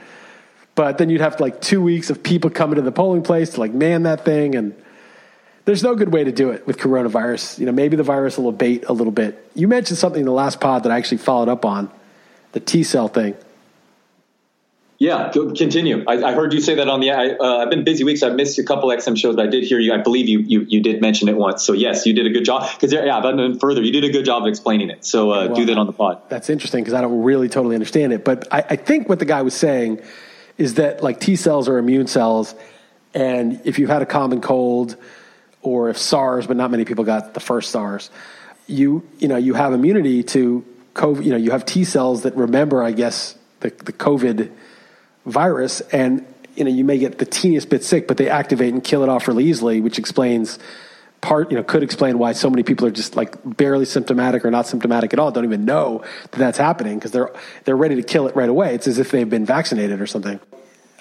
But then you'd have like two weeks of people coming to the polling place to like man that thing and there's no good way to do it with coronavirus. You know, maybe the virus will abate a little bit. You mentioned something in the last pod that I actually followed up on, the T cell thing. Yeah, continue. I, I heard you say that on the. I, uh, I've been busy weeks. I've missed a couple XM shows, but I did hear you. I believe you. You, you did mention it once. So yes, you did a good job. Because yeah, but then further, you did a good job of explaining it. So uh, Well, do that on the pod. That's interesting because I don't really totally understand it. But I, I think what the guy was saying is that like T cells are immune cells, and if you've had a common cold or if SARS, but not many people got the first SARS, you you know you have immunity to COVID. You know you have T cells that remember, I guess, the the COVID virus, and you know you may get the teeniest bit sick, but they activate and kill it off really easily, which explains part you know could explain why so many people are just like barely symptomatic or not symptomatic at all don't even know that that's happening because they're they're ready to kill it right away. It's as if they've been vaccinated or something.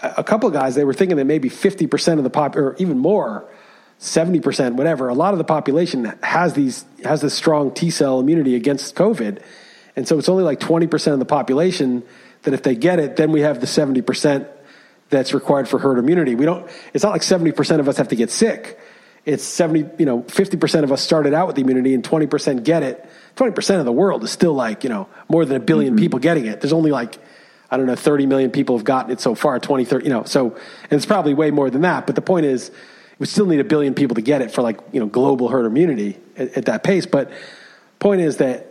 A couple of guys they were thinking that maybe 50% of the pop or even more 70% whatever a lot of the population has these has this strong T cell immunity against covid and so it's only like 20% of the population that if they get it then we have the 70% that's required for herd immunity. We don't it's not like 70% of us have to get sick. It's 70 you know 50% of us started out with the immunity and 20% get it. 20% of the world is still like you know more than a 1000000000 mm-hmm. people getting it. There's only like i don't know 30 million people have gotten it so far 20 30 you know so and it's probably way more than that. But the point is we still need a billion people to get it for like you know global herd immunity at, at that pace. But point is that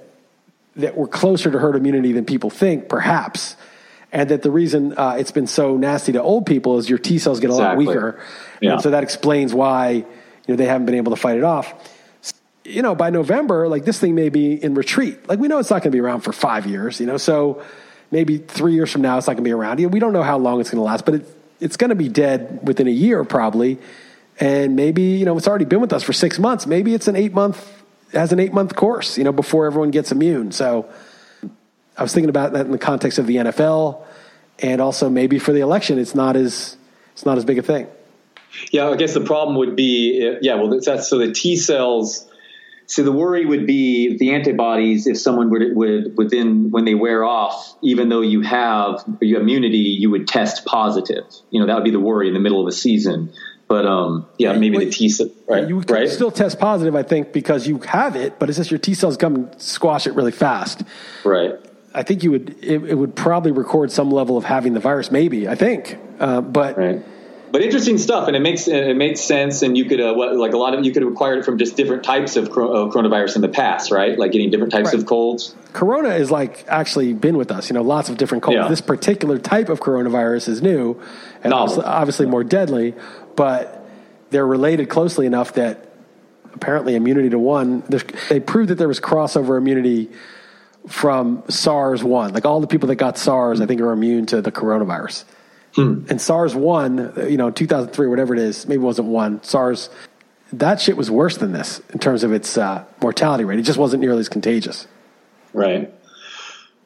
that we're closer to herd immunity than people think perhaps and that the reason uh, it's been so nasty to old people is your T cells get a lot weaker, Yeah. and so that explains why you know they haven't been able to fight it off. You know, by November, like this thing may be in retreat. Like we know it's not going to be around for five years. You know, so maybe three years from now it's not going to be around. You know, we don't know how long it's going to last, but it, it's going to be dead within a year probably. And maybe you know it's already been with us for six months. Maybe it's an eight month has an eight month course. You know, before everyone gets immune. So I was thinking about that in the context of the NFL, and also maybe for the election, it's not as it's not as big a thing. Yeah, I guess the problem would be, uh, yeah, well, that's, so the T cells. So the worry would be the antibodies. If someone would would within when they wear off, even though you have you have immunity, you would test positive. You know that would be the worry in the middle of a season. But um, yeah, maybe the T cell, right? You right? still test positive, I think, because you have it, but it's just your T cells come and squash it really fast. right. I think you would it, it would probably record some level of having the virus, maybe. I think, uh, but Right. But interesting stuff, and it makes it makes sense. And you could uh, what, like a lot of you could have acquired it from just different types of cro- uh, coronavirus in the past, right? Like getting different types Right. of colds. Corona is like actually been with us. You know, lots of different colds. Yeah. This particular type of coronavirus is new and Novel. obviously more deadly, but they're related closely enough that apparently immunity to one, they proved that there was crossover immunity from SARS one. Like all the people that got SARS, I think, are immune to the coronavirus. And SARS one, you know, 2003, whatever it is, maybe it wasn't one. SARS, that shit was worse than this in terms of its uh, mortality rate. It just wasn't nearly as contagious. Right.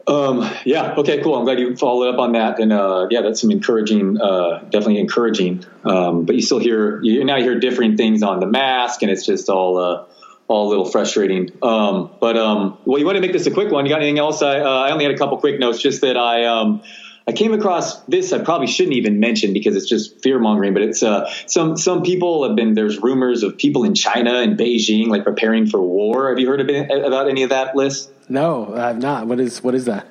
Um, yeah. Okay. Cool. I'm glad you followed up on that. And uh, yeah, that's some encouraging. Uh, definitely encouraging. Um, but you still hear you now hear differing things on the mask, and it's just all uh, all a little frustrating. Um, but um, well, you want to make this a quick one? You got anything else? I uh, I only had a couple quick notes. Just that I um, I came across this. I probably shouldn't even mention because it's just fear mongering. But it's uh, some some people have been. There's rumors of people in China and Beijing like preparing for war. Have you heard about any of that, Liss? No, I have not. What is what is that?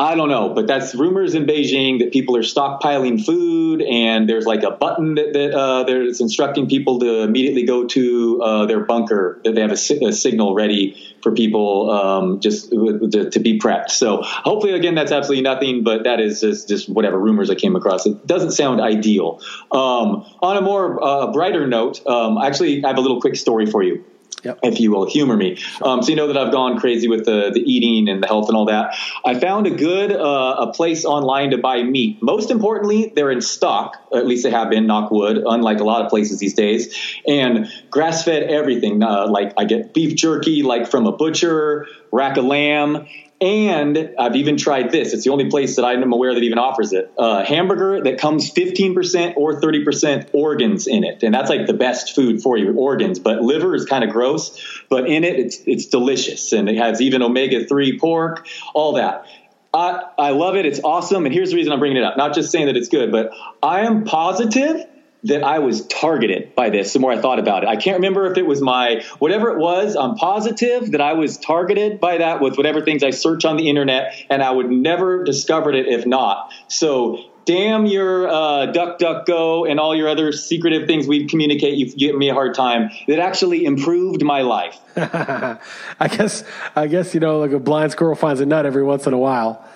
I don't know, but that's rumors in Beijing that people are stockpiling food, and there's like a button that, that uh, instructing people to immediately go to uh, their bunker. That they have a, a signal ready for people um, just to, to, be prepped. So hopefully, again, that's absolutely nothing, but that is just, just whatever rumors I came across. It doesn't sound ideal. Um, on a more uh, brighter note, um, actually, I have a little quick story for you yep. if you will, humor me. Um, so you know that I've gone crazy with the, the eating and the health and all that. I found a good uh, a place online to buy meat. Most importantly, they're in stock. At least they have been. Knock wood. Unlike a lot of places these days, and grass fed everything. Uh, like I get beef jerky, like from a butcher, rack of lamb, and I've even tried this. It's the only place that I'm aware that even offers it. A hamburger that comes 15% or 30% organs in it. And that's like the best food for you, organs. But liver is kind of gross, but in it, it's, it's delicious. And it has even omega 3 pork, all that. I, I love it. It's awesome. And here's the reason I'm bringing it up. Not just saying that it's good, but I am positive that I was targeted by this the more I thought about it. I can't remember if it was my whatever it was. I'm positive that I was targeted by that with whatever things I search on the internet, and I would never discovered it if not. So damn your uh, duck duck go and all your other secretive things we communicate you give me a hard time that actually improved my life i guess i guess you know like a blind squirrel finds a nut every once in a while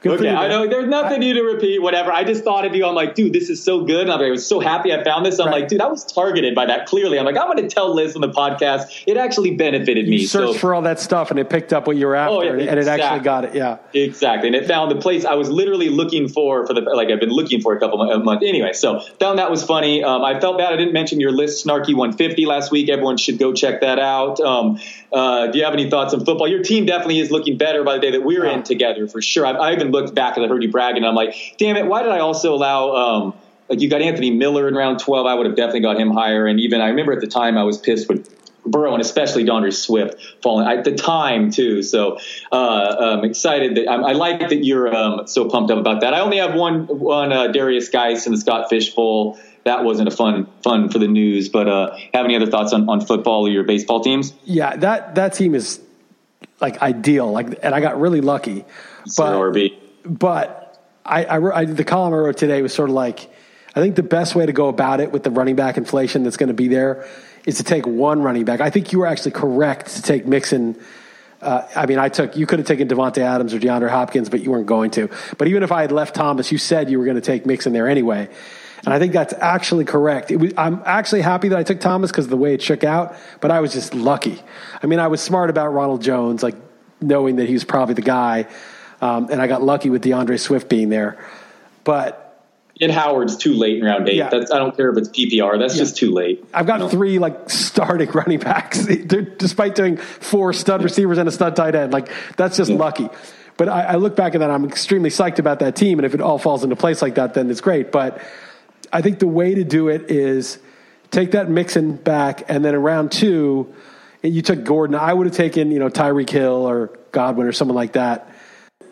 Good okay, I know there's nothing I, new to repeat, whatever. I just thought of you. I'm like, dude, this is so good. I was so happy I found this. I'm right. like, dude, I was targeted by that clearly. I'm like, I'm going to tell Liss on the podcast. It actually benefited you me. Searched so, for all that stuff and it picked up what you were after oh, yeah, and exactly. it actually got it. Yeah. Exactly. And it found the place I was literally looking for, for the, like I've been looking for a couple of months. Anyway, so found that was funny. Um, I felt bad I didn't mention your list, snarky 150 last week. Everyone should go check that out. Um, uh, do you have any thoughts on football? Your team definitely is looking better by the day that we're yeah. in together for sure. I, I even looked back and I heard you bragging. I'm like, damn it, why did I also allow? Um, like you got Anthony Miller in round 12. I would have definitely got him higher. And even I remember at the time I was pissed with Burrow and especially D'Andre Swift falling at the time too. So uh, I'm excited that I'm, i like that you're um, so pumped up about that. I only have one one uh, Derrius Guice and the Scott Fish Bowl. That wasn't a fun fun for the news. But uh, have any other thoughts on, on football or your baseball teams? Yeah, that that team is like ideal. Like, and I got really lucky. But, but I, I, I, the column I wrote today was sort of like, I think the best way to go about it with the running back inflation that's going to be there is to take one running back. I think you were actually correct to take Mixon. Uh, I mean, I took you could have taken Davante Adams or DeAndre Hopkins, but you weren't going to. But even if I had left Thomas, you said you were going to take Mixon there anyway, and I think that's actually correct. Was, I'm actually happy that I took Thomas because of the way it shook out, but I was just lucky. I mean, I was smart about Ronald Jones, like knowing that he was probably the guy. Um, and I got lucky with D'Andre Swift being there. But and Howard's too late in round eight. Yeah. That's, I don't care if it's PPR. That's yeah. just too late. I've got you know? three like starting running backs, despite doing four stud receivers and a stud tight end. Like that's just lucky. But I, I, look back at that. I'm extremely psyched about that team, and if it all falls into place like that, then it's great. But I think the way to do it is take that Mixon back, and then in round two, you took Gordon. I would have taken you know Tyreek Hill or Godwin or someone like that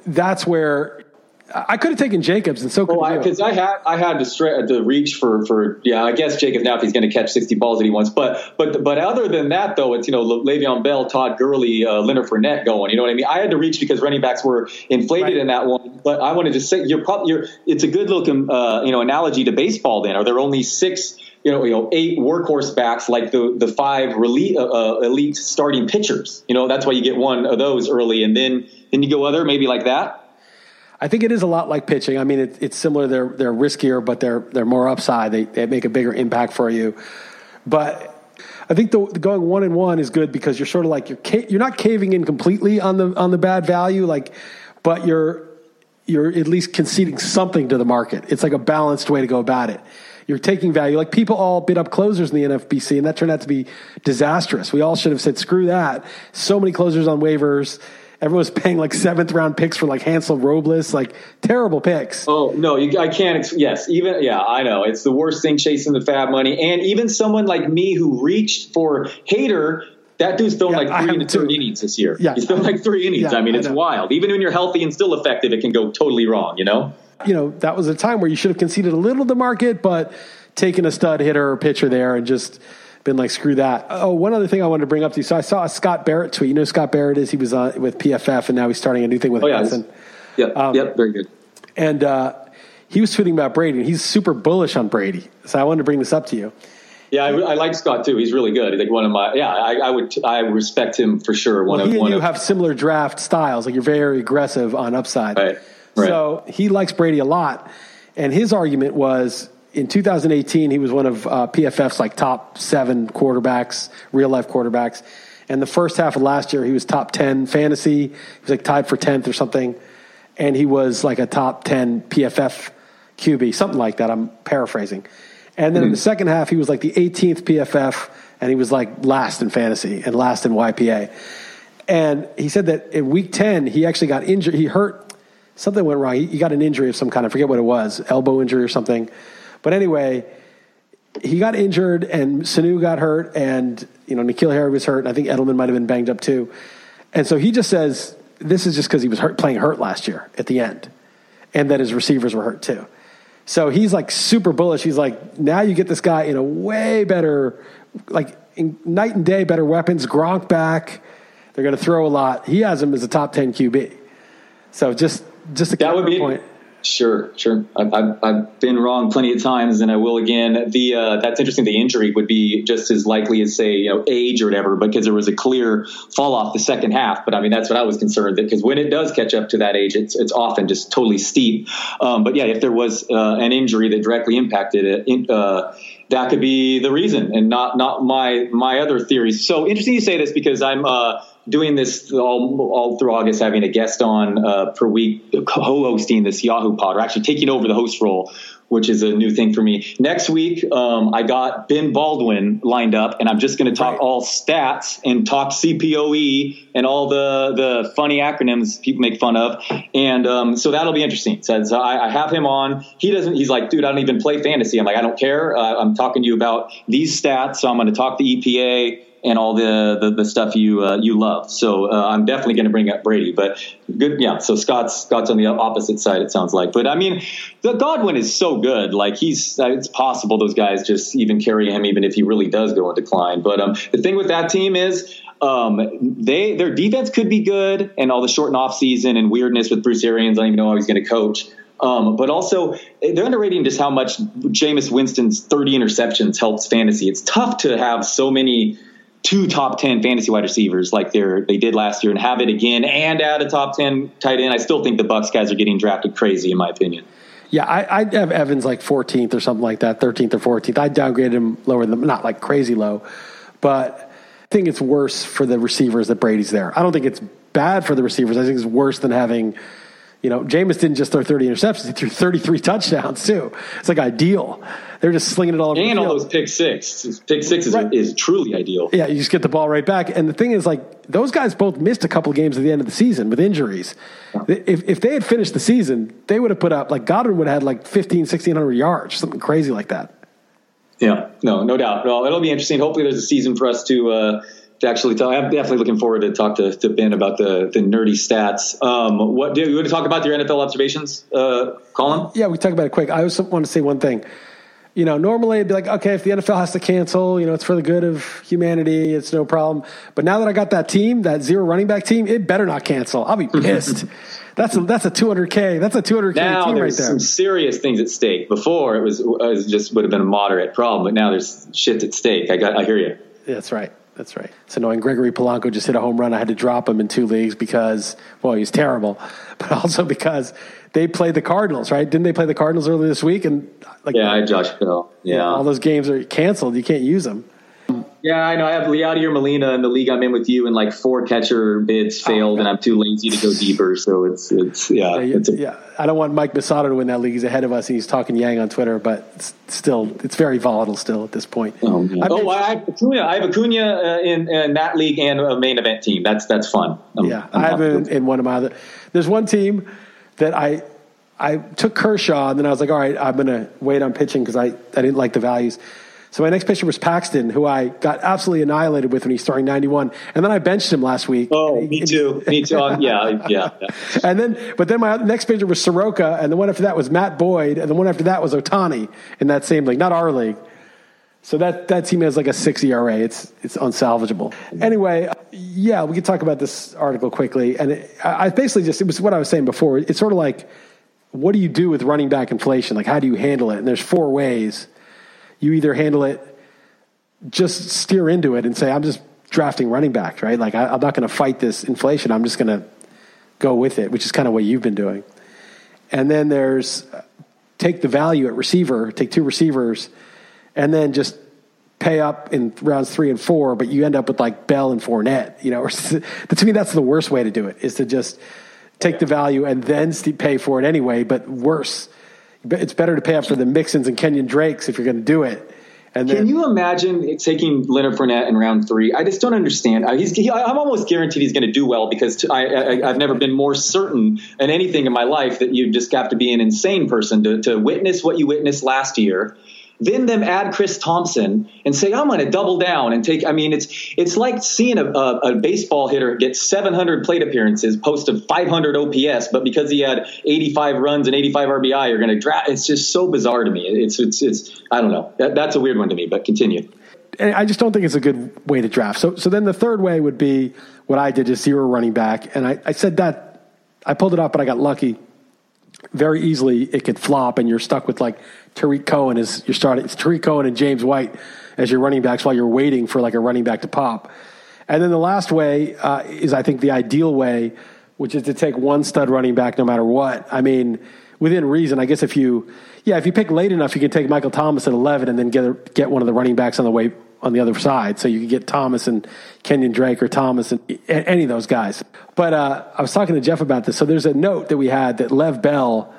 that's where I could have taken Jacobs, and so could well, because I, I, had I had to stra- to reach for for yeah. I guess Jacobs now if he's going to catch sixty balls that he wants, but but but other than that though, it's you know Le'Veon Bell, Todd Gurley, uh, Leonard Fournette going. You know what I mean? I had to reach because running backs were inflated right. in that one. But I wanted to say you're probably you're. It's a good looking uh, you know analogy to baseball. Then are there only six? You know, you know, eight workhorse backs like the the five elite, uh, uh, elite starting pitchers. You know, that's why you get one of those early, and then then you go other maybe like that. I think it is a lot like pitching. I mean, it, it's similar. They're they're riskier, but they're they're more upside. They they make a bigger impact for you. But I think the, the going one and one is good because you're sort of like you're ca- you're not caving in completely on the on the bad value, like, but you're you're at least conceding something to the market. It's like a balanced way to go about it. You're taking value. Like people all bid up closers in the NFBC, and that turned out to be disastrous. We all should have said, screw that. So many closers on waivers Everyone's paying like seventh round picks for like Hansel Robles, like terrible picks. Oh no, you, I can't. Yes, even yeah, I know it's the worst thing chasing the FAAB money, and even someone like me who reached for Hader. That dude's thrown yeah, like three to third innings this year. Yeah, he's thrown like three innings. Yeah, I mean, it's I wild. Even when you're healthy and still effective, it can go totally wrong. You know. You know, that was a time where you should have conceded a little to the market, but taking a stud hitter or pitcher there and just been like, screw that. Oh, one other thing I wanted to bring up to you. So I saw a Scott Barrett tweet. You know, who Scott Barrett is he was on with PFF, and now he's starting a new thing with Oh, yeah. Hansen. Yep. Um, yep. Very good. And uh, he was tweeting about Brady, and he's super bullish on Brady. So I wanted to bring this up to you. Yeah, I, I like Scott too. He's really good. He's like one of my. Yeah, I, I would. I respect him for sure. One Well, of one you of. have similar draft styles. Like you're very aggressive on upside. Right, right. So he likes Brady a lot. And his argument was in 2018, he was one of uh, PFF's like top seven quarterbacks, real life quarterbacks. And the first half of last year, he was top 10 fantasy. He was like tied for 10th or something. And he was like a top 10 PFF QB, something like that. I'm paraphrasing. And then in the second half, he was like the 18th PFF, and he was like last in fantasy and last in YPA. And he said that in week 10, he actually got injured. He hurt, something went wrong. He, he got an injury of some kind. I forget what it was, elbow injury or something. But anyway, he got injured, and Sanu got hurt, and you know N'Keal Harry was hurt. And I think Edelman might have been banged up too. And so he just says this is just because he was hurt, playing hurt last year at the end, and that his receivers were hurt too. So he's like super bullish. He's like, now you get this guy in a way better, like in night and day better weapons. Gronk back. They're going to throw a lot. He has him as a top ten QB. So just just a That would be point. Sure, sure. I've, I've, I've been wrong plenty of times, and I will again. The uh, that's interesting. The injury would be just as likely as say you know age or whatever, because there was a clear fall off the second half. But I mean that's what I was concerned because when it does catch up to that age, it's it's often just totally steep. Um, but yeah, if there was uh, an injury that directly impacted it. In, uh, that could be the reason, and not not my my other theories. So interesting you say this because I'm uh, doing this all, all through August, having a guest on uh, per week, co-hosting this Yahoo pod, or actually taking over the host role, which is a new thing for me. Next week, um, I got Ben Baldwin lined up, and I'm just going to talk Right. all stats and talk CPOE and all the the funny acronyms people make fun of, and um, so that'll be interesting. So, so I, I have him on. He doesn't. He's like, dude, I don't even play fantasy. I'm like, I don't care. Uh, I'm talking to you about these stats, so I'm going to talk the EPA and all the the, the stuff you uh, you love. So uh, I'm definitely going to bring up Brady, but good, yeah. So Scott's Scott's on the opposite side. It sounds like, but I mean, the Godwin is so good. Like he's uh, it's possible those guys just even carry him, even if he really does go in decline. But um, the thing with that team is. Um, they their defense could be good, and all the shortened off season and weirdness with Bruce Arians. I don't even know how he's going to coach. Um, but also, they're underrating just how much Jameis Winston's 30 interceptions helps fantasy. It's tough to have so many two top 10 fantasy wide receivers like they're, they did last year and have it again and add a top 10 tight end. I still think the Bucs guys are getting drafted crazy, in my opinion. Yeah, I, I'd have Evans like 14th or something like that, 13th or 14th. i downgraded him lower than not like crazy low, but I think it's worse for the receivers that Brady's there. I don't think it's bad for the receivers. I think it's worse than having, you know, Jameis didn't just throw 30 interceptions; he threw 33 touchdowns too. It's like ideal. They're just slinging it all over And all those pick six. Pick six is, Right. is truly ideal. Yeah, you just get the ball right back. And the thing is, like, those guys both missed a couple games at the end of the season with injuries. If, if they had finished the season, they would have put up, like, Godwin would have had like 15, 1600 yards, something crazy like that. Yeah, no, no doubt. Well, it'll be interesting. Hopefully, there's a season for us to uh, to actually talk. I'm definitely looking forward to talk to, to Ben about the the nerdy stats. Um, what do you want to talk about your NFL observations, uh, Colin? Yeah, we talk about it quick. I also want to say one thing. You know, normally it'd be like, okay, if the NFL has to cancel, you know, it's for the good of humanity, it's no problem. But now that I got that team, that zero running back team, it better not cancel. I'll be pissed. that's a that's a 200k. That's a 200k Now team right there. some serious things at stake. Before it was, it was just would have been a moderate problem, but now there's shit at stake. I got, I hear you. That's right. That's right. It's annoying. Gregory Polanco just hit a home run. I had to drop him in two leagues because, well, he's terrible, but also because they played the Cardinals, right? Didn't they play the Cardinals earlier this week? And like, Yeah, I had Josh Bell. Yeah, all those games are canceled. You can't use them. Yeah, I know. I have Yadier Molina in the league I'm in with you, and like four catcher bids failed, and I'm too lazy to go deeper. So it's it's yeah, Yeah, it's a, yeah, I don't want Mike Masato to win that league. He's ahead of us, and he's talking Yang on Twitter. But it's still, it's very volatile still at this point. Oh, oh I have Acuna. I have Acuna uh, in, in that league and a main event team. That's that's fun. I'm- yeah, I'm I have him in one of my other. There's one team that I I took Kershaw, and then I was like, all right, I'm going to wait on pitching because I I didn't like the values. So my next pitcher was Paxton, who I got absolutely annihilated with when he's throwing 91. And then I benched him last week. Oh, me too. me too. Um, yeah, yeah, yeah. And then, but then my next pitcher was Soroka, and the one after that was Matt Boyd, and the one after that was Ohtani in that same league, not our league. So that, that team has like a six ERA. It's it's unsalvageable. Anyway, yeah, we could talk about this article quickly. And it, I basically just it was what I was saying before. It's sort of like, what do you do with running back inflation? Like, how do you handle it? And there's four ways. You either handle it, just steer into it and say, I'm just drafting running backs, right? Like I, I'm not going to fight this inflation. I'm just going to go with it, which is kind of what you've been doing. And then there's uh, take the value at receiver, take two receivers and then just pay up in rounds three and four, but you end up with like Bell and Fournette. You know, or, to me, that's the worst way to do it is to just take the value and then pay for it anyway. But worse, it's better to pay up for the Mixons and Kenyon Drakes if you're going to do it. And then, Can you imagine taking Leonard Fournette in round three? I just don't understand. He's, he, I'm almost guaranteed he's going to do well because I, I, I've never been more certain in anything in my life that you just have to be an insane person to, to witness what you witnessed last year then them add Chris Thompson and say, I'm going to double down and take. I mean, it's it's like seeing a, a, a, baseball hitter get 700 plate appearances, post a 500 OPS, but because he had 85 runs and 85 RBI, you're going to draft. It's just so bizarre to me. It's it's it's I don't know. That, that's a weird one to me. But continue. And I just don't think it's a good way to draft. So so then the third way would be what I did, just zero running back, and I, I said that I pulled it off, but I got lucky. Very easily, it could flop, and you're stuck with like Tarik Cohen as you're starting. It's Tarik Cohen and James White as your running backs while you're waiting for like a running back to pop. And then the last way uh, is, I think, the ideal way, which is to take one stud running back no matter what. I mean, within reason. I guess if you, yeah, if you pick late enough, you can take Michael Thomas at 11 and then get get one of the running backs on the way on the other side. So you could get Thomas and Kenyon Drake or Thomas and any of those guys. But uh, I was talking to Jeff about this. So there's a note that we had that Lev Bell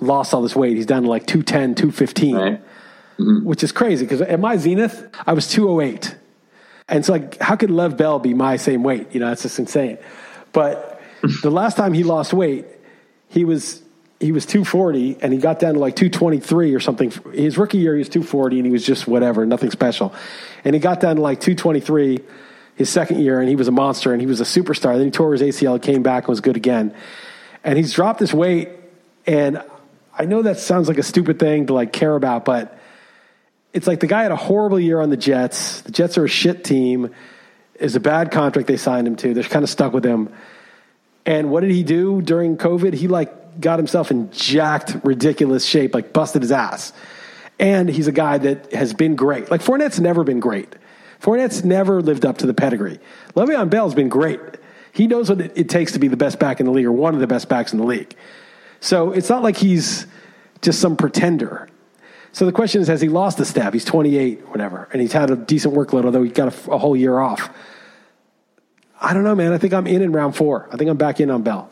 lost all this weight. He's down to like 210, 215, right. mm-hmm. which is crazy because at my zenith, I was 208. And it's like, how could Lev Bell be my same weight? You know, that's just insane. But the last time he lost weight, he was he was 240 and he got down to like 223 or something. His rookie year, he was 240 and he was just whatever, nothing special. And he got down to like 223 his second year and he was a monster and he was a superstar. Then he tore his ACL, came back and was good again. And he's dropped his weight and I know that sounds like a stupid thing to like care about, but it's like the guy had a horrible year on the Jets. The Jets are a shit team. Is a bad contract they signed him to. They're kind of stuck with him. And what did he do during COVID? He like got himself in jacked, ridiculous shape, like busted his ass. And he's a guy that has been great. Like Fournette's never been great. Fournette's never lived up to the pedigree. Le'Veon Bell's been great. He knows what it takes to be the best back in the league or one of the best backs in the league. So it's not like he's just some pretender. So the question is, has he lost a step? He's 28, whatever, and he's had a decent workload, although he got a, a whole year off. I don't know, man. I think I'm in in round four. I think I'm back in on Bell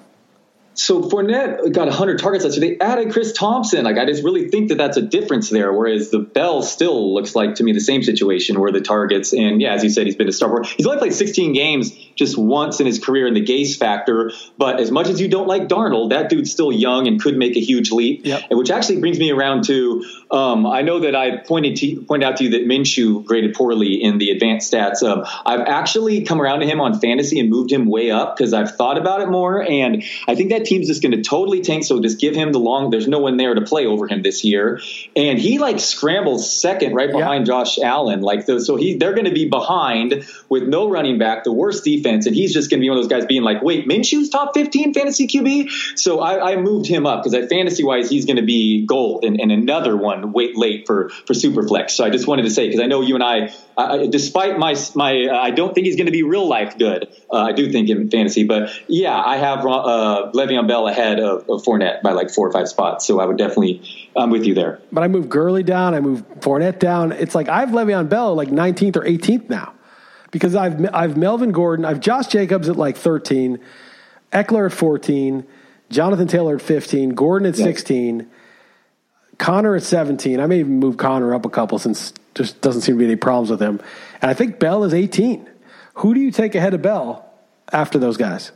so Fournette got 100 targets last year. They added Chris Thompson. Like I just really think that that's a difference there. Whereas the Bell still looks like to me the same situation where the targets and yeah, as you said, he's been a star. He's only played 16 games just once in his career in the Gase factor. But as much as you don't like Darnold, that dude's still young and could make a huge leap. Yep. Which actually brings me around to um, I know that I pointed to pointed out to you that Minshew graded poorly in the advanced stats. Um, I've actually come around to him on fantasy and moved him way up because I've thought about it more, and I think that team's just going to totally tank. So just give him the long. There's no one there to play over him this year, and he like scrambles second right behind Josh Allen. Like the, so he they're going to be behind with no running back, the worst defense, and he's just going to be one of those guys being like, wait, Minshew's top 15 fantasy QB. So I, I moved him up because I fantasy wise he's going to be gold and, and another one wait late for for Superflex. So I just wanted to say because I know you and I, I despite my my, uh, I don't think he's going to be real life good. Uh, I do think in fantasy, but yeah, I have uh, Le'Veon Bell ahead of, of Fournette by like four or five spots. So I would definitely, I'm with you there. But I move Gurley down. I move Fournette down. It's like I have Le'Veon Bell like 19th or 18th now because I've I've Melvin Gordon, I've Josh Jacobs at like 13, Ekeler at 14, Jonathan Taylor at 15, Gordon at 16. Conner at 17. I may even move Conner up a couple since just doesn't seem to be any problems with him. And I think Bell is 18. Who do you take ahead of Bell after those guys?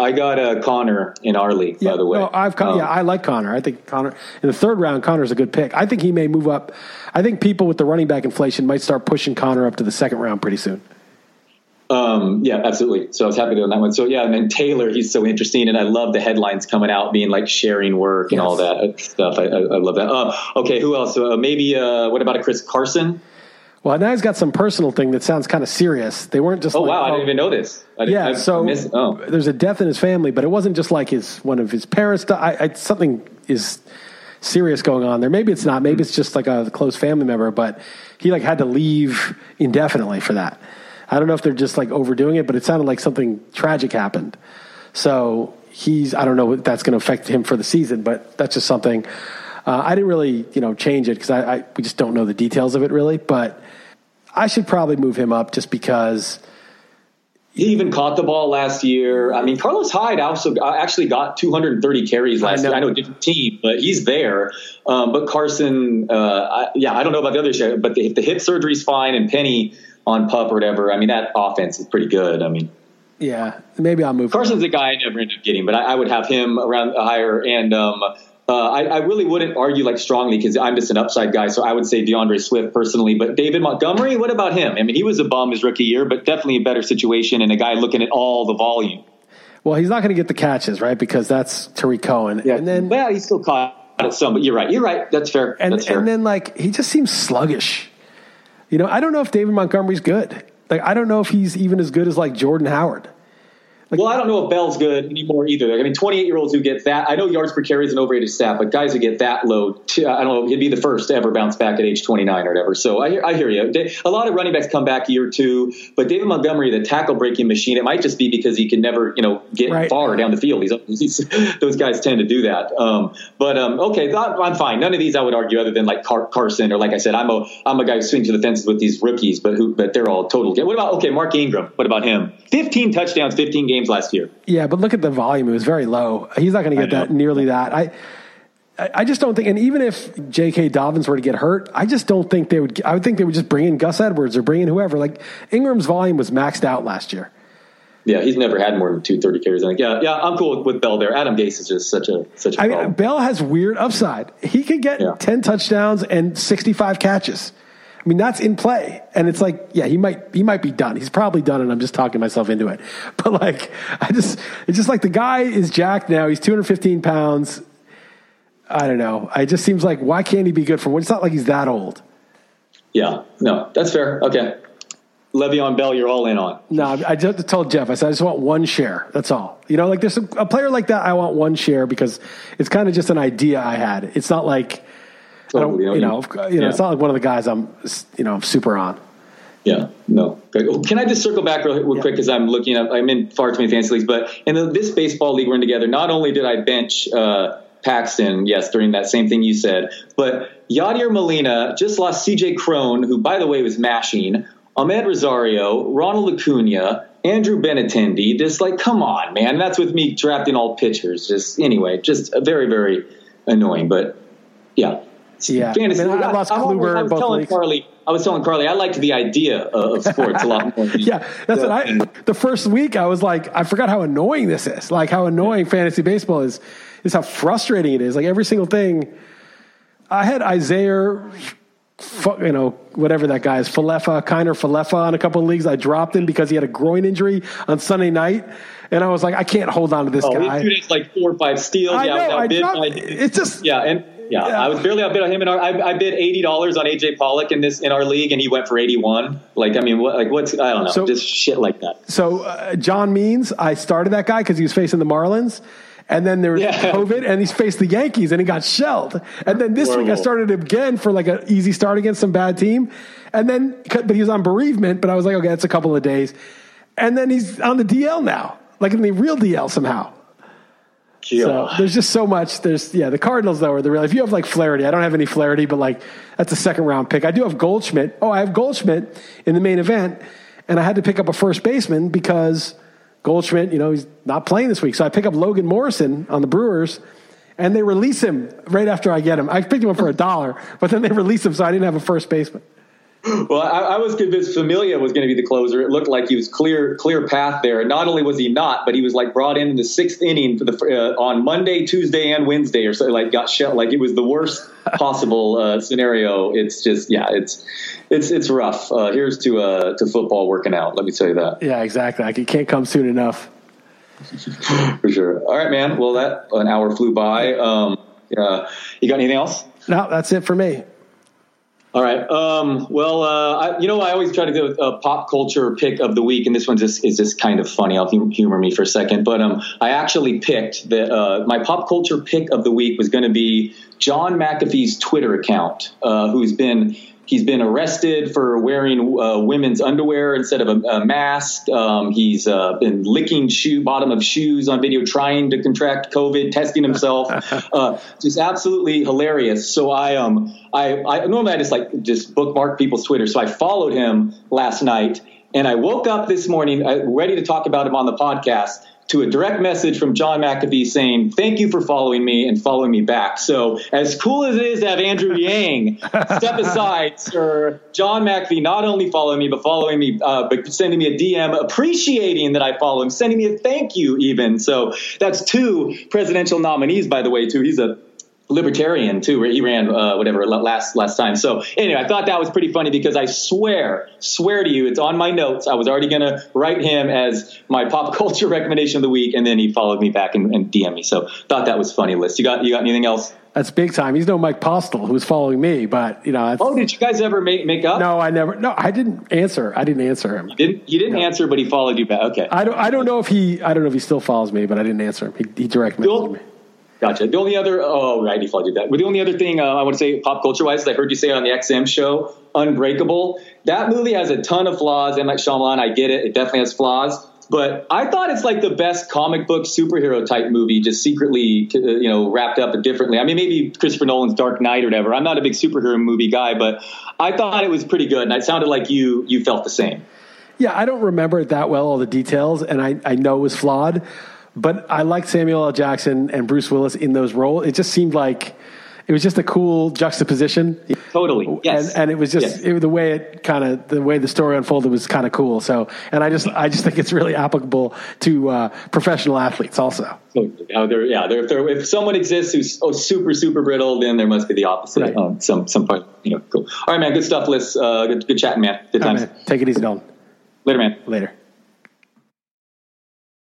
I got uh, Conner in our league, Yeah, by the way. no, I've Um, yeah, I like Conner. I think Conner in the third round, Conner's a good pick. I think he may move up. I think people with the running back inflation might start pushing Conner up to the second round pretty soon. Um, yeah, absolutely. So I was happy to on that one. So yeah, and then Taylor, he's so interesting, and I love the headlines coming out being like sharing work and Yes. all that stuff. I, I, I love that. Uh, okay, who else? Uh, maybe uh, what about a Chris Carson? Well, now he's got some personal thing that sounds kind of serious. They weren't just Oh like, wow, I didn't even know this. I didn't, Yeah, so missed, oh. there's a death in his family, but it wasn't just like his one of his parents. I, I, something is serious going on there. Maybe it's not. Maybe it's just like a close family member, but he like had to leave indefinitely for that. I don't know if they're just like overdoing it, but it sounded like something tragic happened. So he's I don't know if that's going to affect him for the season, but that's just something. Uh, I didn't really you know change it because I, I we just don't know the details of it really, but I should probably move him up just because. He even caught the ball last year. I mean, Carlos Hyde also uh, actually got 230 carries last know. year. I know a different team, but he's there. Um, but Carson, uh, I, yeah, I don't know about the other shit, but the, if the hip surgery's fine and Penny on pup or whatever, I mean, that offense is pretty good. I mean, Yeah, maybe I'll move. Carson's a guy I never end up getting, but I, I would have him around higher. And um, uh, I, I really wouldn't argue like strongly because I'm just an upside guy. So I would say DeAndre Swift personally. But David Montgomery, what about him? I mean, he was a bum his rookie year, but definitely a better situation and a guy looking at all the volume. Well, he's not going to get the catches, right? Because that's Tarik Cohen. And then well, he still caught it some, but you're right. You're right. That's fair. and That's fair. and then like he just seems sluggish. You know, I don't know if David Montgomery's good. Like I don't know if he's even as good as like Jordan Howard. Well, I don't know if Bell's good anymore either. I mean, 28 year olds who get that, I know yards per carry is an overrated stat, but guys who get that low, I don't know, he'd be the first to ever bounce back at age 29 or whatever. So I hear, I hear you. A lot of running backs come back year two, but David Montgomery, the tackle breaking machine, it might just be because he can never, you know, get Right. far down the field. He's, he's those guys tend to do that. Um, but um, okay, I'm fine. None of these I would argue other than like Car- Carson or like I said, I'm a I'm a guy who swings to the fences with these rookies, but who but they're all total. What about okay, Mark Ingram? What about him? 15 touchdowns, 15 games last year. Yeah, but look at the volume; it was very low. He's not going to get that nearly that. I. I just don't think, and even if J.K. Dobbins were to get hurt, I just don't think they would. I would think they would just bring in Gus Edwards or bring in whoever. Like Ingram's volume was maxed out last year. Yeah, he's never had more than 230 carries. I think. Yeah, yeah, I'm cool with, with Bell there. Adam Gase is just such a such a I mean, Bell has weird upside. He could get Yeah. 10 touchdowns and 65 catches. I mean, that's in play. And it's like, yeah, he might he might be done. He's probably done and I'm just talking myself into it. But like I just it's just like the guy is jacked now. He's 215 pounds. I don't know. It just seems like why can't he be good for one? It's not like he's that old. yeah, no, that's fair. Okay, Le'Veon Bell, you're all in on. No, I just told Jeff, I said, I just want one share. That's all. You know, like there's a, a player like that, I want one share because it's kind of just an idea I had. It's not like, I don't, you know, you know, yeah. it's not like one of the guys I'm, you know, super on. Yeah, no. Can I just circle back real, real quick because I'm looking up. I'm in far too many fantasy leagues, but in the, this baseball league we're in together, not only did I bench uh, Paxton, yes, during that same thing you said, but Yadier Molina just lost C.J. Cron, who by the way was mashing. Amed Rosario, Ronald Acuna, Andrew Benintendi. Just like, come on, man. That's with me drafting all pitchers. Just anyway, just very, very annoying. But yeah, Yeah. fantasy. I mean, I lost Kluber I in was telling leagues. Carly. I was telling Carly I liked the idea of, sports a lot more. Yeah, that's what I. The first week, I was like, I forgot how annoying this is. Like how annoying fantasy baseball is. Is how frustrating it is. Like every single thing. I had Isaiah, you know, whatever that guy is, Falefa, Kiner Falefa on a couple of leagues. I dropped him because he had a groin injury on Sunday night, and I was like, I can't hold on to this Oh, guy. like four or five steals. I yeah, know. I I was dropped, it's just yeah, and yeah, Yeah. I was barely outbid on him, and I, I bid eighty dollars on AJ Pollock in this in our league, and he went for eighty one. Like, I mean, what, like what's I don't know, So- just shit like that. So uh, John Means, I started that guy because he was facing the Marlins. And then there was Yeah. COVID, and he's faced the Yankees, and he got shelled. And then this week, I started him again for like an easy start against some bad team. And then, but he was on bereavement. But I was like, okay, that's a couple of days. And then he's on the DL now, like in the real DL somehow. So there's just so much. There's yeah, the Cardinals though are the real. If you have like Flaherty, I don't have any Flaherty, but like that's a second round pick. I do have Goldschmidt. Oh, I have Goldschmidt in the main event, and I had to pick up a first baseman because Goldschmidt, you know, he's not playing this week. So I pick up Logan Morrison on the Brewers, and they release him right after I get him. I picked him up for a dollar, but then they release him, so I didn't have a first baseman. Well, I, I, was convinced Familia was going to be the closer. It looked like he was clear, clear path there. And not only was he not, but he was like brought in in the sixth inning for the uh, on Monday, Tuesday, and Wednesday, or so. Like got shut. Like it was the worst possible uh, scenario. It's just yeah, it's it's it's rough. Uh, here's to uh, to football working out. Let me tell you that. Yeah, exactly. Like it can't come soon enough. for sure. All right, man. Well, that an hour flew by. Um, yeah. You got anything else? No, that's it for me. All right. Um, well, uh, I, you know, I always try to do a pop culture pick of the week, and this one just is just kind of funny. I'll humor me for a second, but um, I actually picked that uh, my pop culture pick of the week was going to be John McAfee's Twitter account, uh, who's been He's been arrested for wearing uh, women's underwear instead of a, a mask. Um, he's uh, been licking shoe bottom of shoes on video, trying to contract COVID, testing himself. uh, just absolutely hilarious. So I um I, I normally I just like just bookmark people's Twitter. So I followed him last night, and I woke up this morning uh, ready to talk about him on the podcast to a direct message from John McAfee saying, Thank you for following me and following me back. So, as cool as it is to have Andrew Yang step aside, sir, John McAfee not only following me, but following me, uh, but sending me a DM, appreciating that I follow him, sending me a thank you, even. So, that's two presidential nominees, by the way, too. He's a libertarian too, where he ran uh, whatever last last time. So anyway, I thought that was pretty funny because I swear, swear to you, it's on my notes. I was already going to write him as my pop culture recommendation of the week, and then he followed me back and, and DM me. So thought that was funny. Liss. You got you got anything else? That's big time. He's no Mike Postel who's following me, but you know. Oh, did you guys ever make make up? No, I never. No, I didn't answer. I didn't answer him. You didn't. You didn't no. answer, but he followed you back. Okay. I don't. I don't know if he. I don't know if he still follows me, but I didn't answer him. He, he direct messaged me. Gotcha. The only other, oh, right, default did that. The only other thing uh, I want to say, pop culture wise, is I heard you say on the XM show, Unbreakable. That movie has a ton of flaws. And like Shyamalan, I get it. It definitely has flaws. But I thought it's like the best comic book superhero type movie, just secretly, uh, you know, wrapped up differently. I mean, maybe Christopher Nolan's Dark Knight or whatever. I'm not a big superhero movie guy, but I thought it was pretty good. And it sounded like you you felt the same. Yeah, I don't remember it that well, all the details, and I, I know it was flawed. But I liked Samuel L. Jackson and Bruce Willis in those roles. It just seemed like it was just a cool juxtaposition. Totally, yes. And, and it was just yes. it, the way it kind of the way the story unfolded was kind of cool. So, and I just I just think it's really applicable to uh, professional athletes also. Oh, there, yeah, there, if, there, if someone exists who's oh, super super brittle, then there must be the opposite. Right. Um, some some point, you know, cool. All right, man. Good stuff, Liss. Uh, good, good chatting, man. Good times. Right. Take it easy, Dalton. Later, man. Later.